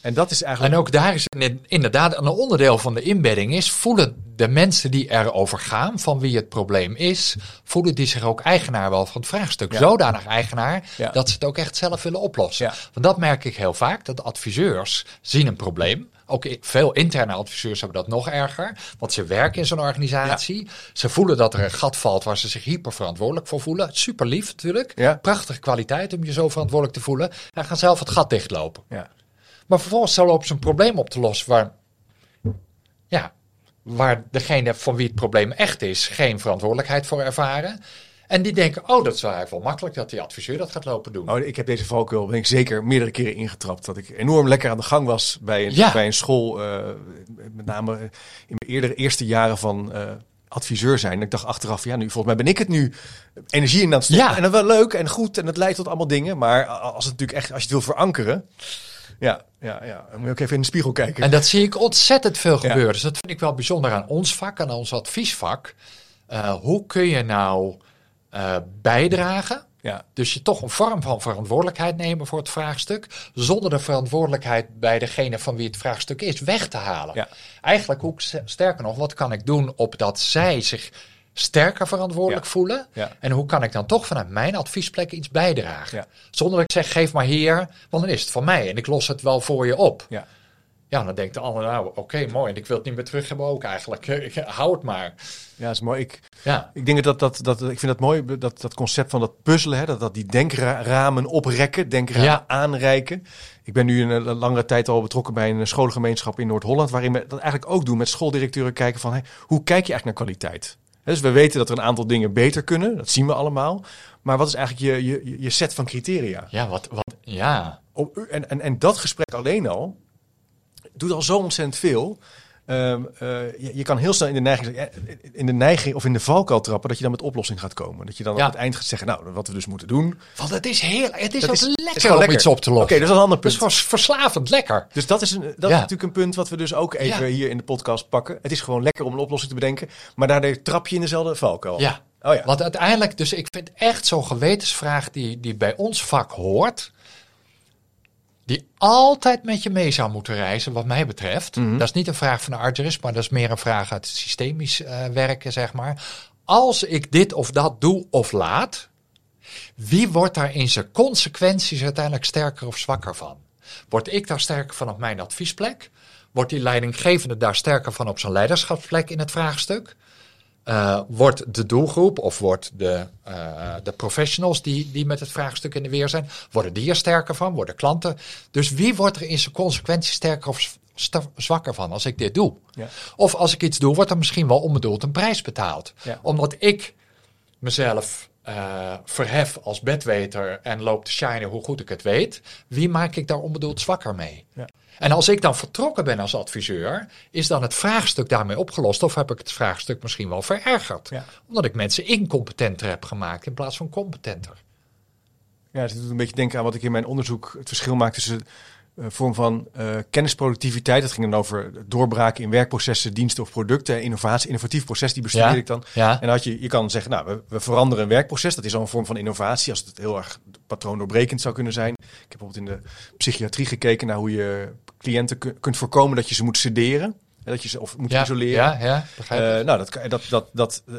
En dat is eigenlijk. En ook daar is inderdaad een onderdeel van de inbedding is, voelen de mensen die erover gaan, van wie het probleem is, voelen die zich ook eigenaar wel van het vraagstuk. Zodanig eigenaar dat ze het ook echt zelf willen oplossen. Want dat merk ik heel vaak, dat adviseurs zien een probleem. Ook veel interne adviseurs hebben dat nog erger. Want ze werken in zo'n organisatie. Ze voelen dat er een gat valt waar ze zich hyper verantwoordelijk voor voelen. Super lief natuurlijk. Prachtige kwaliteit om je zo verantwoordelijk te voelen. En gaan zelf het gat dichtlopen. Ja. Maar vervolgens zal op zijn probleem op te lossen waar, ja, waar degene van wie het probleem echt is geen verantwoordelijkheid voor ervaren. En die denken, oh, dat is wel eigenlijk wel makkelijk dat die adviseur dat gaat lopen doen. Oh, ik heb deze valkuil, ben ik zeker meerdere keren ingetrapt. Dat ik enorm lekker aan de gang was bij een, bij een school. Uh, met name in mijn eerdere eerste jaren van uh, adviseur zijn. Ik dacht achteraf, ja, nu volgens mij ben ik het nu energie in aan het stoppen. Ja. En dat wel leuk en goed en het leidt tot allemaal dingen. Maar als het natuurlijk echt, als je het wil verankeren, ja, ja, ja. Dan moet je ook even in de spiegel kijken. En dat zie ik ontzettend veel gebeuren. Dus dat vind ik wel bijzonder aan ons vak, aan ons adviesvak. Uh, hoe kun je nou uh, bijdragen? Ja. Dus je toch een vorm van verantwoordelijkheid nemen voor het vraagstuk, zonder de verantwoordelijkheid bij degene van wie het vraagstuk is weg te halen. Ja. Eigenlijk, hoe, sterker nog, wat kan ik doen opdat zij zich sterker verantwoordelijk voelen. En hoe kan ik dan toch vanuit mijn adviesplek iets bijdragen? Zonder dat ik zeg, geef maar hier, want dan is het van mij en ik los het wel voor je op. Ja. Ja, dan denkt de ander, nou oké, mooi. En ik wil het niet meer terug hebben ook eigenlijk. Ik, hou het maar. Ja, dat is mooi. Ik, ja. ik denk dat, dat, dat, ik vind dat mooi, dat, dat concept van dat puzzelen, hè, dat, dat die denkramen oprekken, denkramen aanreiken. Ik ben nu een, langere tijd al betrokken bij een schoolgemeenschap in Noord-Holland, waarin we dat eigenlijk ook doen met schooldirecteuren kijken van, hey, hoe kijk je eigenlijk naar kwaliteit? Dus we weten dat er een aantal dingen beter kunnen, dat zien we allemaal. Maar wat is eigenlijk je, je, je set van criteria? Ja, wat, wat, ja. En, en, en dat gesprek alleen al doet al zo ontzettend veel. Ehm, eh, je, je, kan heel snel in de, neiging, in de neiging of in de valkuil trappen dat je dan met oplossing gaat komen. Dat je dan ja. aan het eind gaat zeggen, nou, wat we dus moeten doen. Want het is heel, het is ook is, lekker om lekker. iets op te lossen. Oké, okay, dat is een ander punt. Het is verslavend lekker. Dus dat is, een, dat is natuurlijk een punt wat we dus ook even hier in de podcast pakken. Het is gewoon lekker om een oplossing te bedenken, maar daardoor trap je in dezelfde valkuil. Ja. Oh ja. Want uiteindelijk, dus ik vind echt zo'n gewetensvraag die, die bij ons vak hoort die altijd met je mee zou moeten reizen, wat mij betreft. Mhm. Dat is niet een vraag van de argerist, maar dat is meer een vraag uit het systemisch uh, werken, zeg maar. Als ik dit of dat doe of laat, wie wordt daar in zijn consequenties uiteindelijk sterker of zwakker van? Word ik daar sterker van op mijn adviesplek? Wordt die leidinggevende daar sterker van op zijn leiderschapsplek in het vraagstuk? Uh, wordt de doelgroep of wordt de, uh, de professionals die, die met het vraagstuk in de weer zijn, worden die er sterker van? Worden klanten? Dus wie wordt er in zijn consequentie sterker of zwakker van als ik dit doe? Ja. Of als ik iets doe, wordt er misschien wel onbedoeld een prijs betaald. Ja. Omdat ik mezelf uh, verhef als bedweter en loop te shinen hoe goed ik het weet. Wie maak ik daar onbedoeld zwakker mee? Ja. En als ik dan vertrokken ben als adviseur, is dan het vraagstuk daarmee opgelost? Of heb ik het vraagstuk misschien wel verergerd? Omdat ik mensen incompetenter heb gemaakt in plaats van competenter. Ja, het doet een beetje denken aan wat ik in mijn onderzoek het verschil maak tussen vorm van uh, kennisproductiviteit. Dat ging dan over doorbraken in werkprocessen, diensten of producten. Innovatie, innovatief proces, die bestudeer ik dan. Ja. En had je, je kan zeggen, nou, we, we, veranderen een werkproces. Dat is al een vorm van innovatie, als het heel erg patroondoorbrekend zou kunnen zijn. Ik heb bijvoorbeeld in de psychiatrie gekeken naar hoe je cliënten kunt voorkomen dat je ze moet sederen. Dat je ze of moet isoleren. Ja, ja, uh, nou, dat, dat, dat, dat, uh,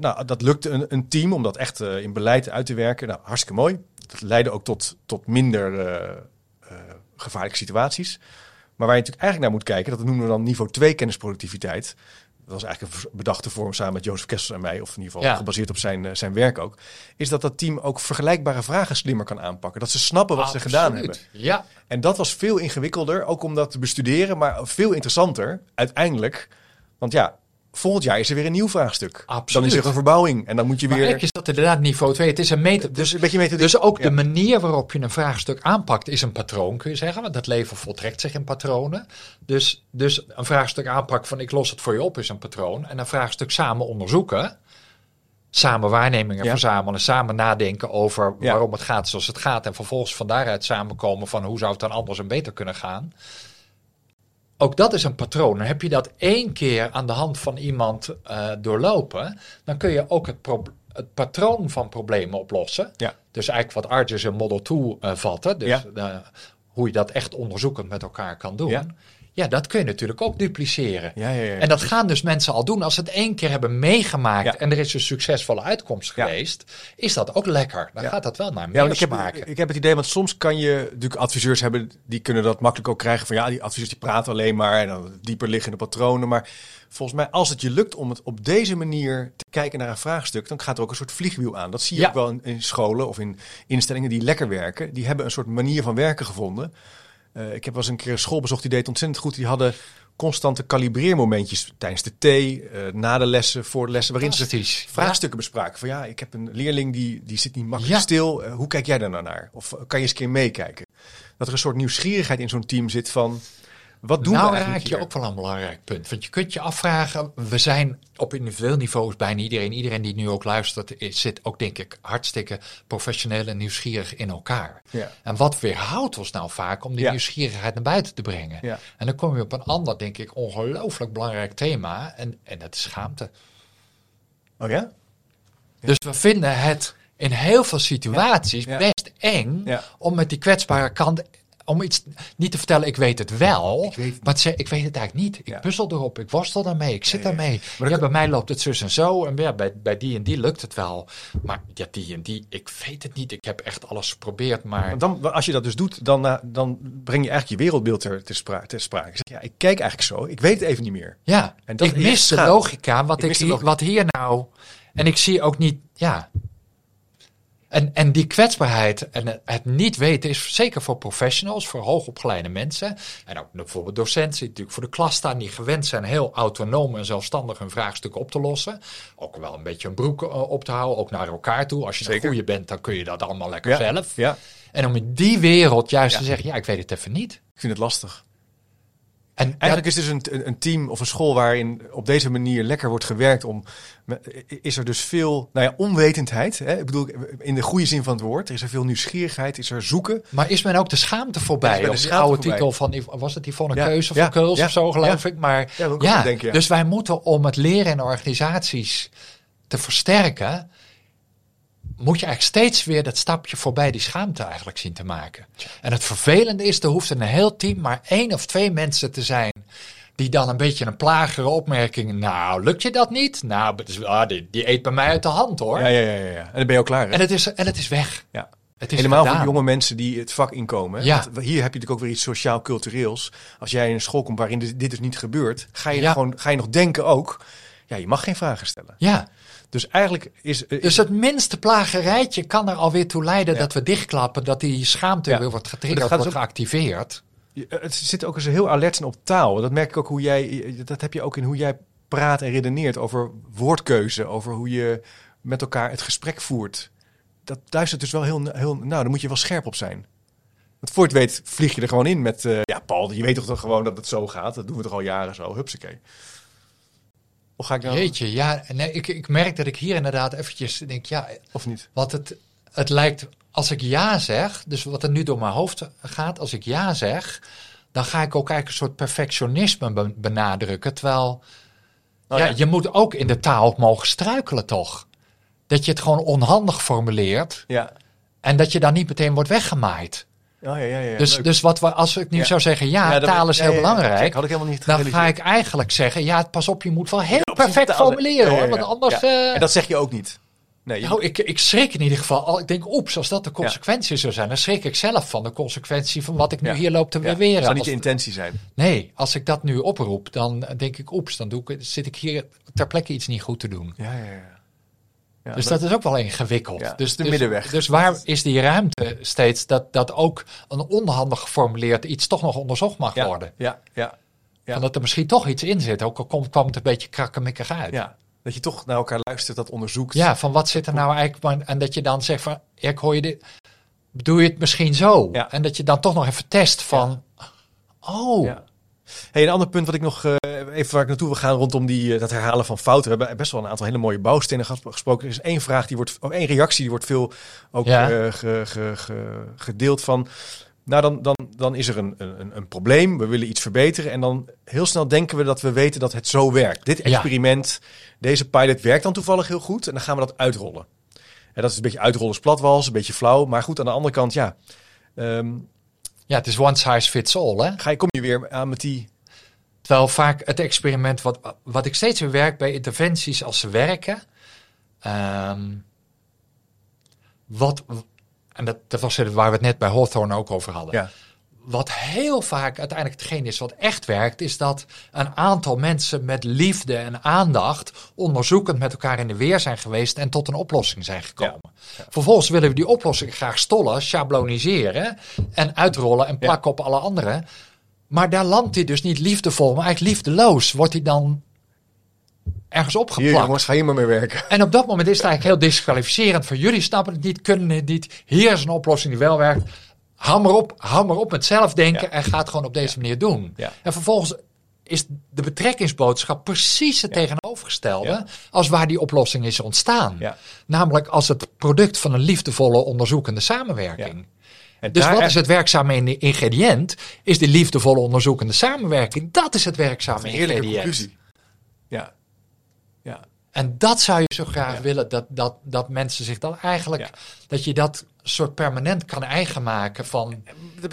nou, dat lukte een, een team om dat echt in beleid uit te werken. Nou, hartstikke mooi. Dat leidde ook tot, tot minder gevaarlijke situaties. Maar waar je natuurlijk eigenlijk naar moet kijken, dat noemen we dan niveau 2 kennisproductiviteit. Dat was eigenlijk een bedachte vorm samen met Jozef Kessels en mij, of in ieder geval gebaseerd op zijn, eh, zijn werk ook. Is dat dat team ook vergelijkbare vragen slimmer kan aanpakken. Dat ze snappen wat ze gedaan hebben. Ja. En dat was veel ingewikkelder, ook om dat te bestuderen, maar veel interessanter uiteindelijk. Want ja, volgend jaar is er weer een nieuw vraagstuk. Absoluut. Dan is er een verbouwing en dan moet je maar weer. is dat inderdaad niveau 2. Het is een meter. Dus, een beetje meter dus ook de manier waarop je een vraagstuk aanpakt is een patroon, kun je zeggen. Want dat leven voltrekt zich in patronen. Dus, dus een vraagstuk aanpakken van ik los het voor je op is een patroon. En een vraagstuk samen onderzoeken. Samen waarnemingen verzamelen, samen nadenken over waarom het gaat zoals het gaat. En vervolgens van daaruit samenkomen van hoe zou het dan anders en beter kunnen gaan ook dat is een patroon. Dan heb je dat één keer aan de hand van iemand uh, doorlopen, dan kun je ook het, het, patroon van problemen oplossen. Ja. Dus eigenlijk wat Argus en Model 2 uh, vatten. Dus ja. hoe je dat echt onderzoekend met elkaar kan doen. Ja. Dat kun je natuurlijk ook dupliceren. Ja, ja, ja, en dat gaan dus mensen al doen. Als ze het één keer hebben meegemaakt en er is een succesvolle uitkomst geweest, is dat ook lekker. Dan gaat dat wel naar meer ik heb, ik heb het idee, want soms kan je natuurlijk adviseurs hebben, die kunnen dat makkelijk ook krijgen van ja, die adviseurs die praten alleen maar en dan dieper liggende patronen. Maar volgens mij, als het je lukt om het op deze manier te kijken naar een vraagstuk, dan gaat er ook een soort vliegwiel aan. Dat zie je ook wel in, scholen of in instellingen die lekker werken. Die hebben een soort manier van werken gevonden. Uh, ik heb wel eens een keer een school bezocht, die deed ontzettend goed. Die hadden constante kalibreermomentjes tijdens de thee, uh, na de lessen, voor de lessen, waarin ze vraagstukken bespraken. Van ja, ik heb een leerling die, die zit niet makkelijk stil. Uh, hoe kijk jij daar nou naar? Of kan je eens een keer meekijken? Dat er een soort nieuwsgierigheid in zo'n team zit van wat doen nou, we raak je ook wel een belangrijk punt. Want je kunt je afvragen, we zijn op individueel niveau, bijna iedereen, iedereen die nu ook luistert, zit ook denk ik hartstikke professioneel en nieuwsgierig in elkaar. Ja. En wat weerhoudt ons nou vaak om die nieuwsgierigheid naar buiten te brengen? Ja. En dan kom je op een ander, denk ik, ongelooflijk belangrijk thema en, en dat is schaamte. Oh ja? Dus we vinden het in heel veel situaties best eng om met die kwetsbare kant om iets niet te vertellen, ik weet het wel. Ik weet, maar ik weet het eigenlijk niet. Ik puzzel erop, ik worstel daarmee, ik zit daarmee. Maar ja, bij mij loopt het zus en zo. En ja, bij, bij die en die lukt het wel. Maar ja, die en die, ik weet het niet. Ik heb echt alles geprobeerd. Maar dan, als je dat dus doet, dan, uh, dan breng je eigenlijk je wereldbeeld ter, ter, spra ter sprake. Ja, ik kijk eigenlijk zo. Ik weet het even niet meer. Ja, en dat ik mis de logica. Wat, ik, ik wat hier nou... En ik zie ook niet... Ja, en, en die kwetsbaarheid en het niet weten is zeker voor professionals, voor hoogopgeleide mensen. En ook bijvoorbeeld docenten die natuurlijk voor de klas staan, die gewend zijn heel autonoom en zelfstandig hun vraagstukken op te lossen. Ook wel een beetje een broek eh, op te houden, ook naar elkaar toe. Als je een goede bent, dan kun je dat allemaal lekker zelf. Ja. En om in die wereld juist te zeggen, ja, ik weet het even niet. Ik vind het lastig. En eigenlijk is dus een, een team of een school waarin op deze manier lekker wordt gewerkt om. Is er dus veel, nou ja, onwetendheid. Hè? Ik bedoel, in de goede zin van het woord. Is er veel nieuwsgierigheid, is er zoeken. Maar is men ook de schaamte voorbij? Ja, de oude titel van, was het die van een ja. keuze of Keuls of zo, geloof ik. Maar ja, dus wij moeten om het leren in organisaties te versterken moet je eigenlijk steeds weer dat stapje voorbij die schaamte eigenlijk zien te maken. En het vervelende is, er hoeft in een heel team maar één of twee mensen te zijn die dan een beetje een plagere opmerking. Nou, lukt je dat niet? Nou, ah, die, die, eet bij mij uit de hand hoor. Ja, ja, ja. ja. En dan ben je ook klaar. Hè? En, het is, en het is weg. Ja. Het is Helemaal voor jonge mensen die het vak inkomen. Ja. Want hier heb je natuurlijk ook weer iets sociaal-cultureels. Als jij in een school komt waarin dit, dus niet gebeurt, ga je, gewoon, ga je nog denken ook. Ja, je mag geen vragen stellen. Ja. Dus eigenlijk is, eh, Dus het minste plagerijtje kan er alweer toe leiden dat we dichtklappen, dat die schaamte weer wordt getriggerd, wordt dus geactiveerd. Het zit ook eens heel alert op taal. Dat merk ik ook hoe jij, dat heb je ook in hoe jij praat en redeneert over woordkeuze, over hoe je met elkaar het gesprek voert. Dat duistert dus wel heel, heel nou, daar moet je wel scherp op zijn. Want voor je het weet vlieg je er gewoon in met, uh, ja Paul, je weet toch gewoon dat het zo gaat. Dat doen we toch al jaren zo, hupsakee. Of ga ik nou... Jeetje, ja, nee, ik, ik merk dat ik hier inderdaad eventjes denk, ja... Of niet? Want het, het lijkt, als ik ja zeg, dus wat er nu door mijn hoofd gaat, als ik ja zeg, dan ga ik ook eigenlijk een soort perfectionisme benadrukken. Terwijl, oh, ja, je moet ook in de taal mogen struikelen toch? Dat je het gewoon onhandig formuleert. Ja. En dat je dan niet meteen wordt weggemaaid. Oh, ja, ja, ja, dus, dus wat we, als ik nu zou zeggen, ja, taal is heel belangrijk. had ik helemaal niet dan ga ik eigenlijk zeggen, ja, pas op, je moet wel heel perfect formuleren hoor. Want anders. Uh... En dat zeg je ook niet. Nee, Nou, ik, ik schrik in ieder geval. Ik denk, oeps, als dat de consequentie zou zijn, dan schrik ik zelf van de consequentie van wat ik nu hier loop te beweren. Dat zou niet de intentie zijn. Nee, als ik dat nu oproep, dan denk ik, oeps, dan doe ik, zit ik hier ter plekke iets niet goed te doen. Ja, ja, ja dus dat is ook wel ingewikkeld. Ja, dus de dus, middenweg. Dus waar is die ruimte steeds dat, dat ook een onhandig geformuleerd iets toch nog onderzocht mag worden? Ja, ja. ja. dat er misschien toch iets in zit, ook al komt, kwam het een beetje krakkemikkig uit. Ja, dat je toch naar elkaar luistert, dat onderzoekt. Ja, van wat zit er nou eigenlijk, en dat je dan zegt van, ik hoor je dit, bedoel je het misschien zo? Ja. En dat je dan toch nog even test van, oh... Hey, een ander punt wat ik nog uh, even waar ik naartoe wil gaan rondom die, uh, dat herhalen van fouten. We hebben best wel een aantal hele mooie bouwstenen gesproken. Er is één vraag, die wordt, of één reactie, die wordt veel ook ja. uh, ge, ge, ge, gedeeld van. Nou, dan, dan, dan is er een, een, een probleem. We willen iets verbeteren. En dan heel snel denken we dat we weten dat het zo werkt. Dit experiment, deze pilot werkt dan toevallig heel goed. En dan gaan we dat uitrollen. En dat is een beetje uitrollen platwals, een beetje flauw. Maar goed, aan de andere kant, ja. Um, Ja, het is one size fits all. Hè? Ga je, kom je weer aan met die... Terwijl vaak het experiment, wat, wat ik steeds weer werk bij interventies als ze werken. Ehm, wat, en dat, dat was waar we het net bij Hawthorne ook over hadden. Ja. Wat heel vaak uiteindelijk hetgeen is wat echt werkt, is dat een aantal mensen met liefde en aandacht onderzoekend met elkaar in de weer zijn geweest en tot een oplossing zijn gekomen. Vervolgens willen we die oplossing graag stollen, schabloniseren en uitrollen en plakken op alle anderen. Maar daar landt hij dus niet liefdevol, maar eigenlijk liefdeloos. Wordt hij dan ergens opgeplakt. Hier jongens, ga hier maar mee werken. En op dat moment is het eigenlijk heel disqualificerend voor jullie snappen het niet, kunnen het niet. Hier is een oplossing die wel werkt. Hammer op, hammer op met zelfdenken en ga het gewoon op deze manier doen. En vervolgens is de betrekkingsboodschap precies het tegenovergestelde als waar die oplossing is ontstaan. Ja. Namelijk als het product van een liefdevolle onderzoekende samenwerking. En Dus wat is het werkzame ingrediënt? Is die liefdevolle onderzoekende samenwerking. Dat is het werkzame Een heerlijke ingrediënt. conclusie. Ja. Ja. En dat zou je zo graag willen, dat, dat, dat mensen zich dan eigenlijk, dat je dat soort permanent kan eigen maken van...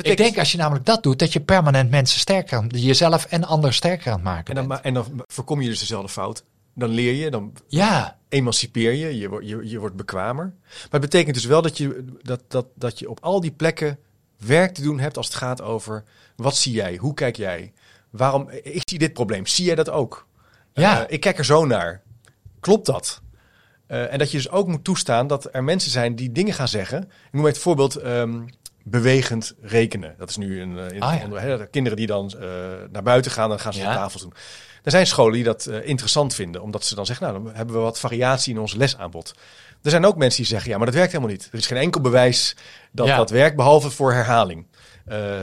Ik denk als je namelijk dat doet, dat je permanent mensen sterker, aan- jezelf en anderen sterker aan het maken en, dan, bent. en dan voorkom je dus dezelfde fout. Dan leer je, dan Ja, emancipeer je, je, wordt- je, je wordt bekwamer. Maar het betekent dus wel dat je, dat, dat, dat je op al die plekken werk te doen hebt als het gaat over wat zie jij, hoe kijk jij, waarom, ik zie dit probleem, zie jij dat ook? Ja. Eh, ik kijk er zo naar. Klopt dat? Eh, en dat je dus ook moet toestaan dat er mensen zijn die dingen gaan zeggen. Ik noem het voorbeeld ehm, bewegend rekenen. Dat is nu een, eh, Ah, ja. kinderen die dan eh, naar buiten gaan en gaan ze Ja. aan tafels doen. Er zijn scholen die dat interessant vinden, omdat ze dan zeggen, nou, dan hebben we wat variatie in ons lesaanbod. Er zijn ook mensen die zeggen, ja, maar dat werkt helemaal niet. Er is geen enkel bewijs dat Ja. dat werkt, behalve voor herhaling.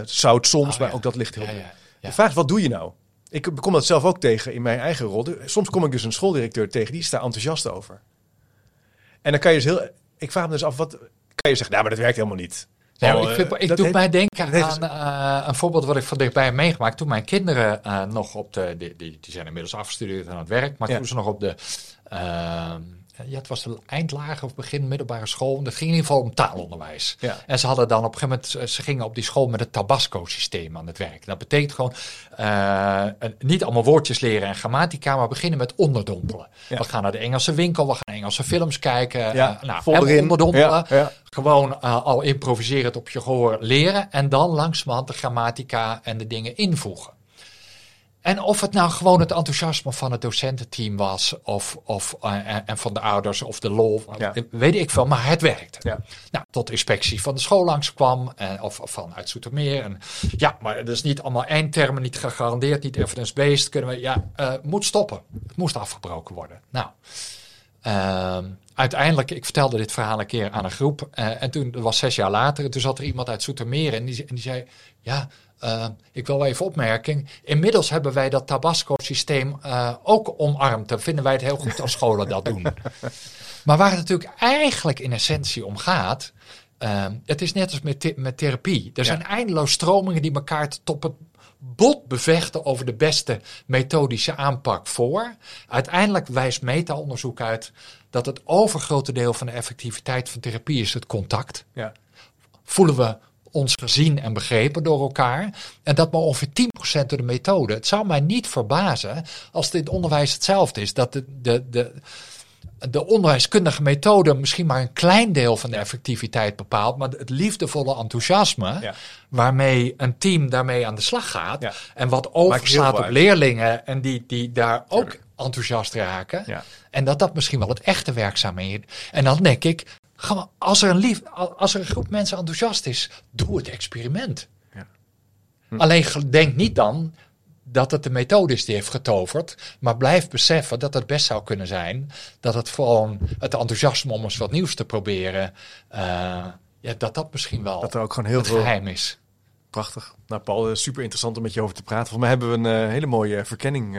Zou het soms, Oh, maar ook dat ligt heel Ja, veel. ja, ja. De vraag is, wat doe je nou? Ik kom dat zelf ook tegen in mijn eigen rol. Soms kom ik dus een schooldirecteur tegen, die is daar enthousiast over. En dan kan je dus heel... Ik vraag me dus af, wat kan je zeggen? Nou, maar dat werkt helemaal niet. Ja, Oh, ik, vind, eh, ik doe heeft- mij denken aan eh, een voorbeeld wat ik van dichtbij heb meegemaakt. Toen mijn kinderen eh, nog op de, die, die, die zijn inmiddels afgestudeerd aan het werk, maar Ja. toen ze nog op de, ja, het was de eindlage of begin middelbare school. Dat ging in ieder geval om taalonderwijs. Ja. En ze hadden dan op een gegeven moment, ze gingen op die school met het Tabasco-systeem aan het werk. Dat betekent gewoon eh, niet allemaal woordjes leren en grammatica, maar beginnen met onderdompelen. Ja. We gaan naar de Engelse winkel, we gaan Engelse films kijken. Ja, eh, nou, erin. onderdompelen. Gewoon eh, al improviserend op je gehoor leren en dan langzamerhand de grammatica en de dingen invoegen. En of het nou gewoon het enthousiasme van het docententeam was, of, of, eh, en- van de ouders, of de lol, Ja. weet ik veel, maar het werkte. Ja. Nou, tot inspectie van de school langskwam, eh, of, of van uit Zoetermeer. En, ja, maar dat is niet allemaal eindtermen, niet gegarandeerd, niet evidence-based. Kunnen we, ja, eh, moet stoppen. Het moest afgebroken worden. Nou, Ehm, uiteindelijk, ik vertelde dit verhaal een keer aan een groep. eh, en toen, dat was zes jaar later, en toen zat er iemand uit en die, en die zei: Ja, eh, ik wil wel even opmerking. Inmiddels hebben wij dat Tabasco-systeem eh, ook omarmd. Dan vinden wij het heel goed als scholen dat doen. Maar waar het natuurlijk eigenlijk in essentie om gaat. ehm, het is net als met, met therapie. Er zijn eindeloos stromingen die elkaar tot het bot bevechten over de beste methodische aanpak voor. Uiteindelijk wijst meta-onderzoek uit dat het overgrote deel van de effectiviteit van therapie is het contact. Ja. Voelen we ons gezien en begrepen door elkaar. En dat maar ongeveer 10% door de methode. Het zou mij niet verbazen als het onderwijs hetzelfde is. Dat de, de, de, de onderwijskundige methode misschien maar een klein deel van de effectiviteit bepaalt. Maar het liefdevolle enthousiasme Ja. waarmee een team daarmee aan de slag gaat. Ja. En wat overslaat op leerlingen en die, die daar ook enthousiast raken. Ja. En dat dat misschien wel het echte werkzame is. En dan denk ik, gewoon, als er, een lief, als er een groep mensen enthousiast is, doe het experiment. Ja. Alleen ge- denk niet dan dat het de methode is die heeft getoverd. Maar blijf beseffen dat het best zou kunnen zijn dat het gewoon het enthousiasme om eens wat nieuws te proberen. eh, ja, dat dat misschien wel Dat er ook gewoon heel veel... geheim is. Prachtig. Nou Paul, eh, super interessant om met je over te praten. Volgens mij hebben we een eh, hele mooie verkenning.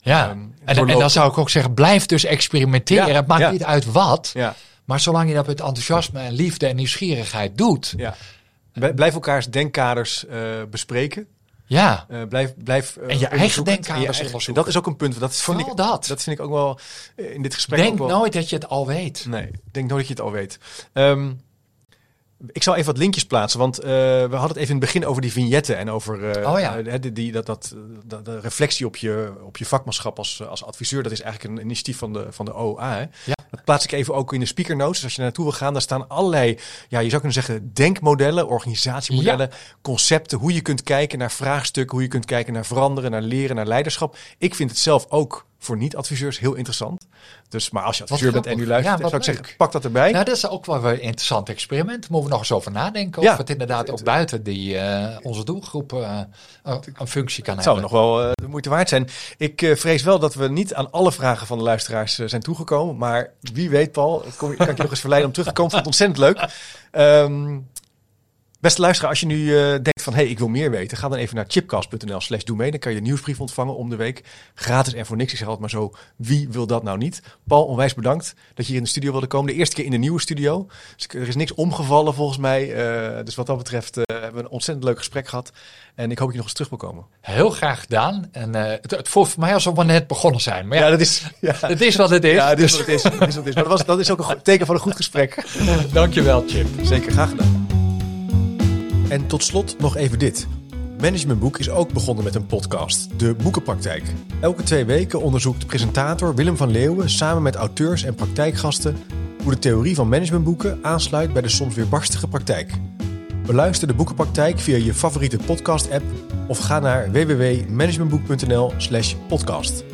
Ja, Ehm, en, en dan zou ik ook zeggen, blijf dus experimenteren. Ja, het maakt ja. niet uit wat. ja, Maar zolang je dat met enthousiasme en liefde en nieuwsgierigheid doet. ja. Bl- Blijf elkaars denkkaders eh, bespreken. Ja, Eh, blijf, blijf, eh, En je eigen denkkaders En je eigen- onderzoeken. Dat is ook een punt. Dat vind, Vooral ik, dat. dat vind ik ook wel in dit gesprek. denk ook wel, nooit dat je het al weet. Nee, ik denk nooit dat je het al weet. Ehm, ik zal even wat linkjes plaatsen, want uh, we hadden het even in het begin over die vignetten en over uh, oh, ja. uh, die, dat, dat, dat, de reflectie op je, op je vakmanschap als, als adviseur. Dat is eigenlijk een initiatief van de, van de OA. Hè? Ja. Dat plaats ik even ook in de speaker notes. Dus als je naar naartoe wil gaan, daar staan allerlei, ja, je zou kunnen zeggen, denkmodellen, organisatiemodellen, concepten, hoe je kunt kijken naar vraagstukken, hoe je kunt kijken naar veranderen, naar leren, naar leiderschap. Ik vind het zelf ook voor niet-adviseurs heel interessant. Dus, maar als je adviseur bent en nu luistert, ja, zou ik zeggen, pak dat erbij. Nou, dat is ook wel een interessant experiment. Moeten we nog eens over nadenken of het inderdaad ook buiten die, uh, onze doelgroep uh, een functie kan het hebben. zou nog wel uh, de moeite waard zijn. Ik vrees wel dat we niet aan alle vragen van de luisteraars zijn toegekomen. Maar wie weet, Paul, kom, kan ik je nog eens verleiden om terug te komen. Vond het ontzettend leuk. Um, Beste luisteraar, als je nu uh, denkt van, hé, hey, ik wil meer weten, ga dan even naar chipcast.nl slash doe mee. Dan kan je de nieuwsbrief ontvangen om de week. Gratis en voor niks. Ik zeg altijd maar zo, wie wil dat nou niet? Paul, onwijs bedankt dat je hier in de studio wilde komen. De eerste keer in de nieuwe studio. Dus er is niks omgevallen volgens mij. Uh, dus wat dat betreft uh, hebben we een ontzettend leuk gesprek gehad. En ik hoop dat je nog eens terug wil komen. Heel graag gedaan. En het, het voelt voor mij alsof we net begonnen zijn. Maar ja, ja dat is, ja. het is wat het is. Ja, het is wat het is. Het is, wat het is. Maar dat, was, dat is ook een teken van een goed gesprek. Dankjewel, Chip. Zeker, graag gedaan. En tot slot nog even dit. Managementboek is ook begonnen met een podcast, De Boekenpraktijk. Elke twee weken onderzoekt presentator Willem van Leeuwen samen met auteurs en praktijkgasten hoe de theorie van managementboeken aansluit bij de soms weer barstige praktijk. Beluister de Boekenpraktijk via je favoriete podcast-app of ga naar www.managementboek.nl/podcast.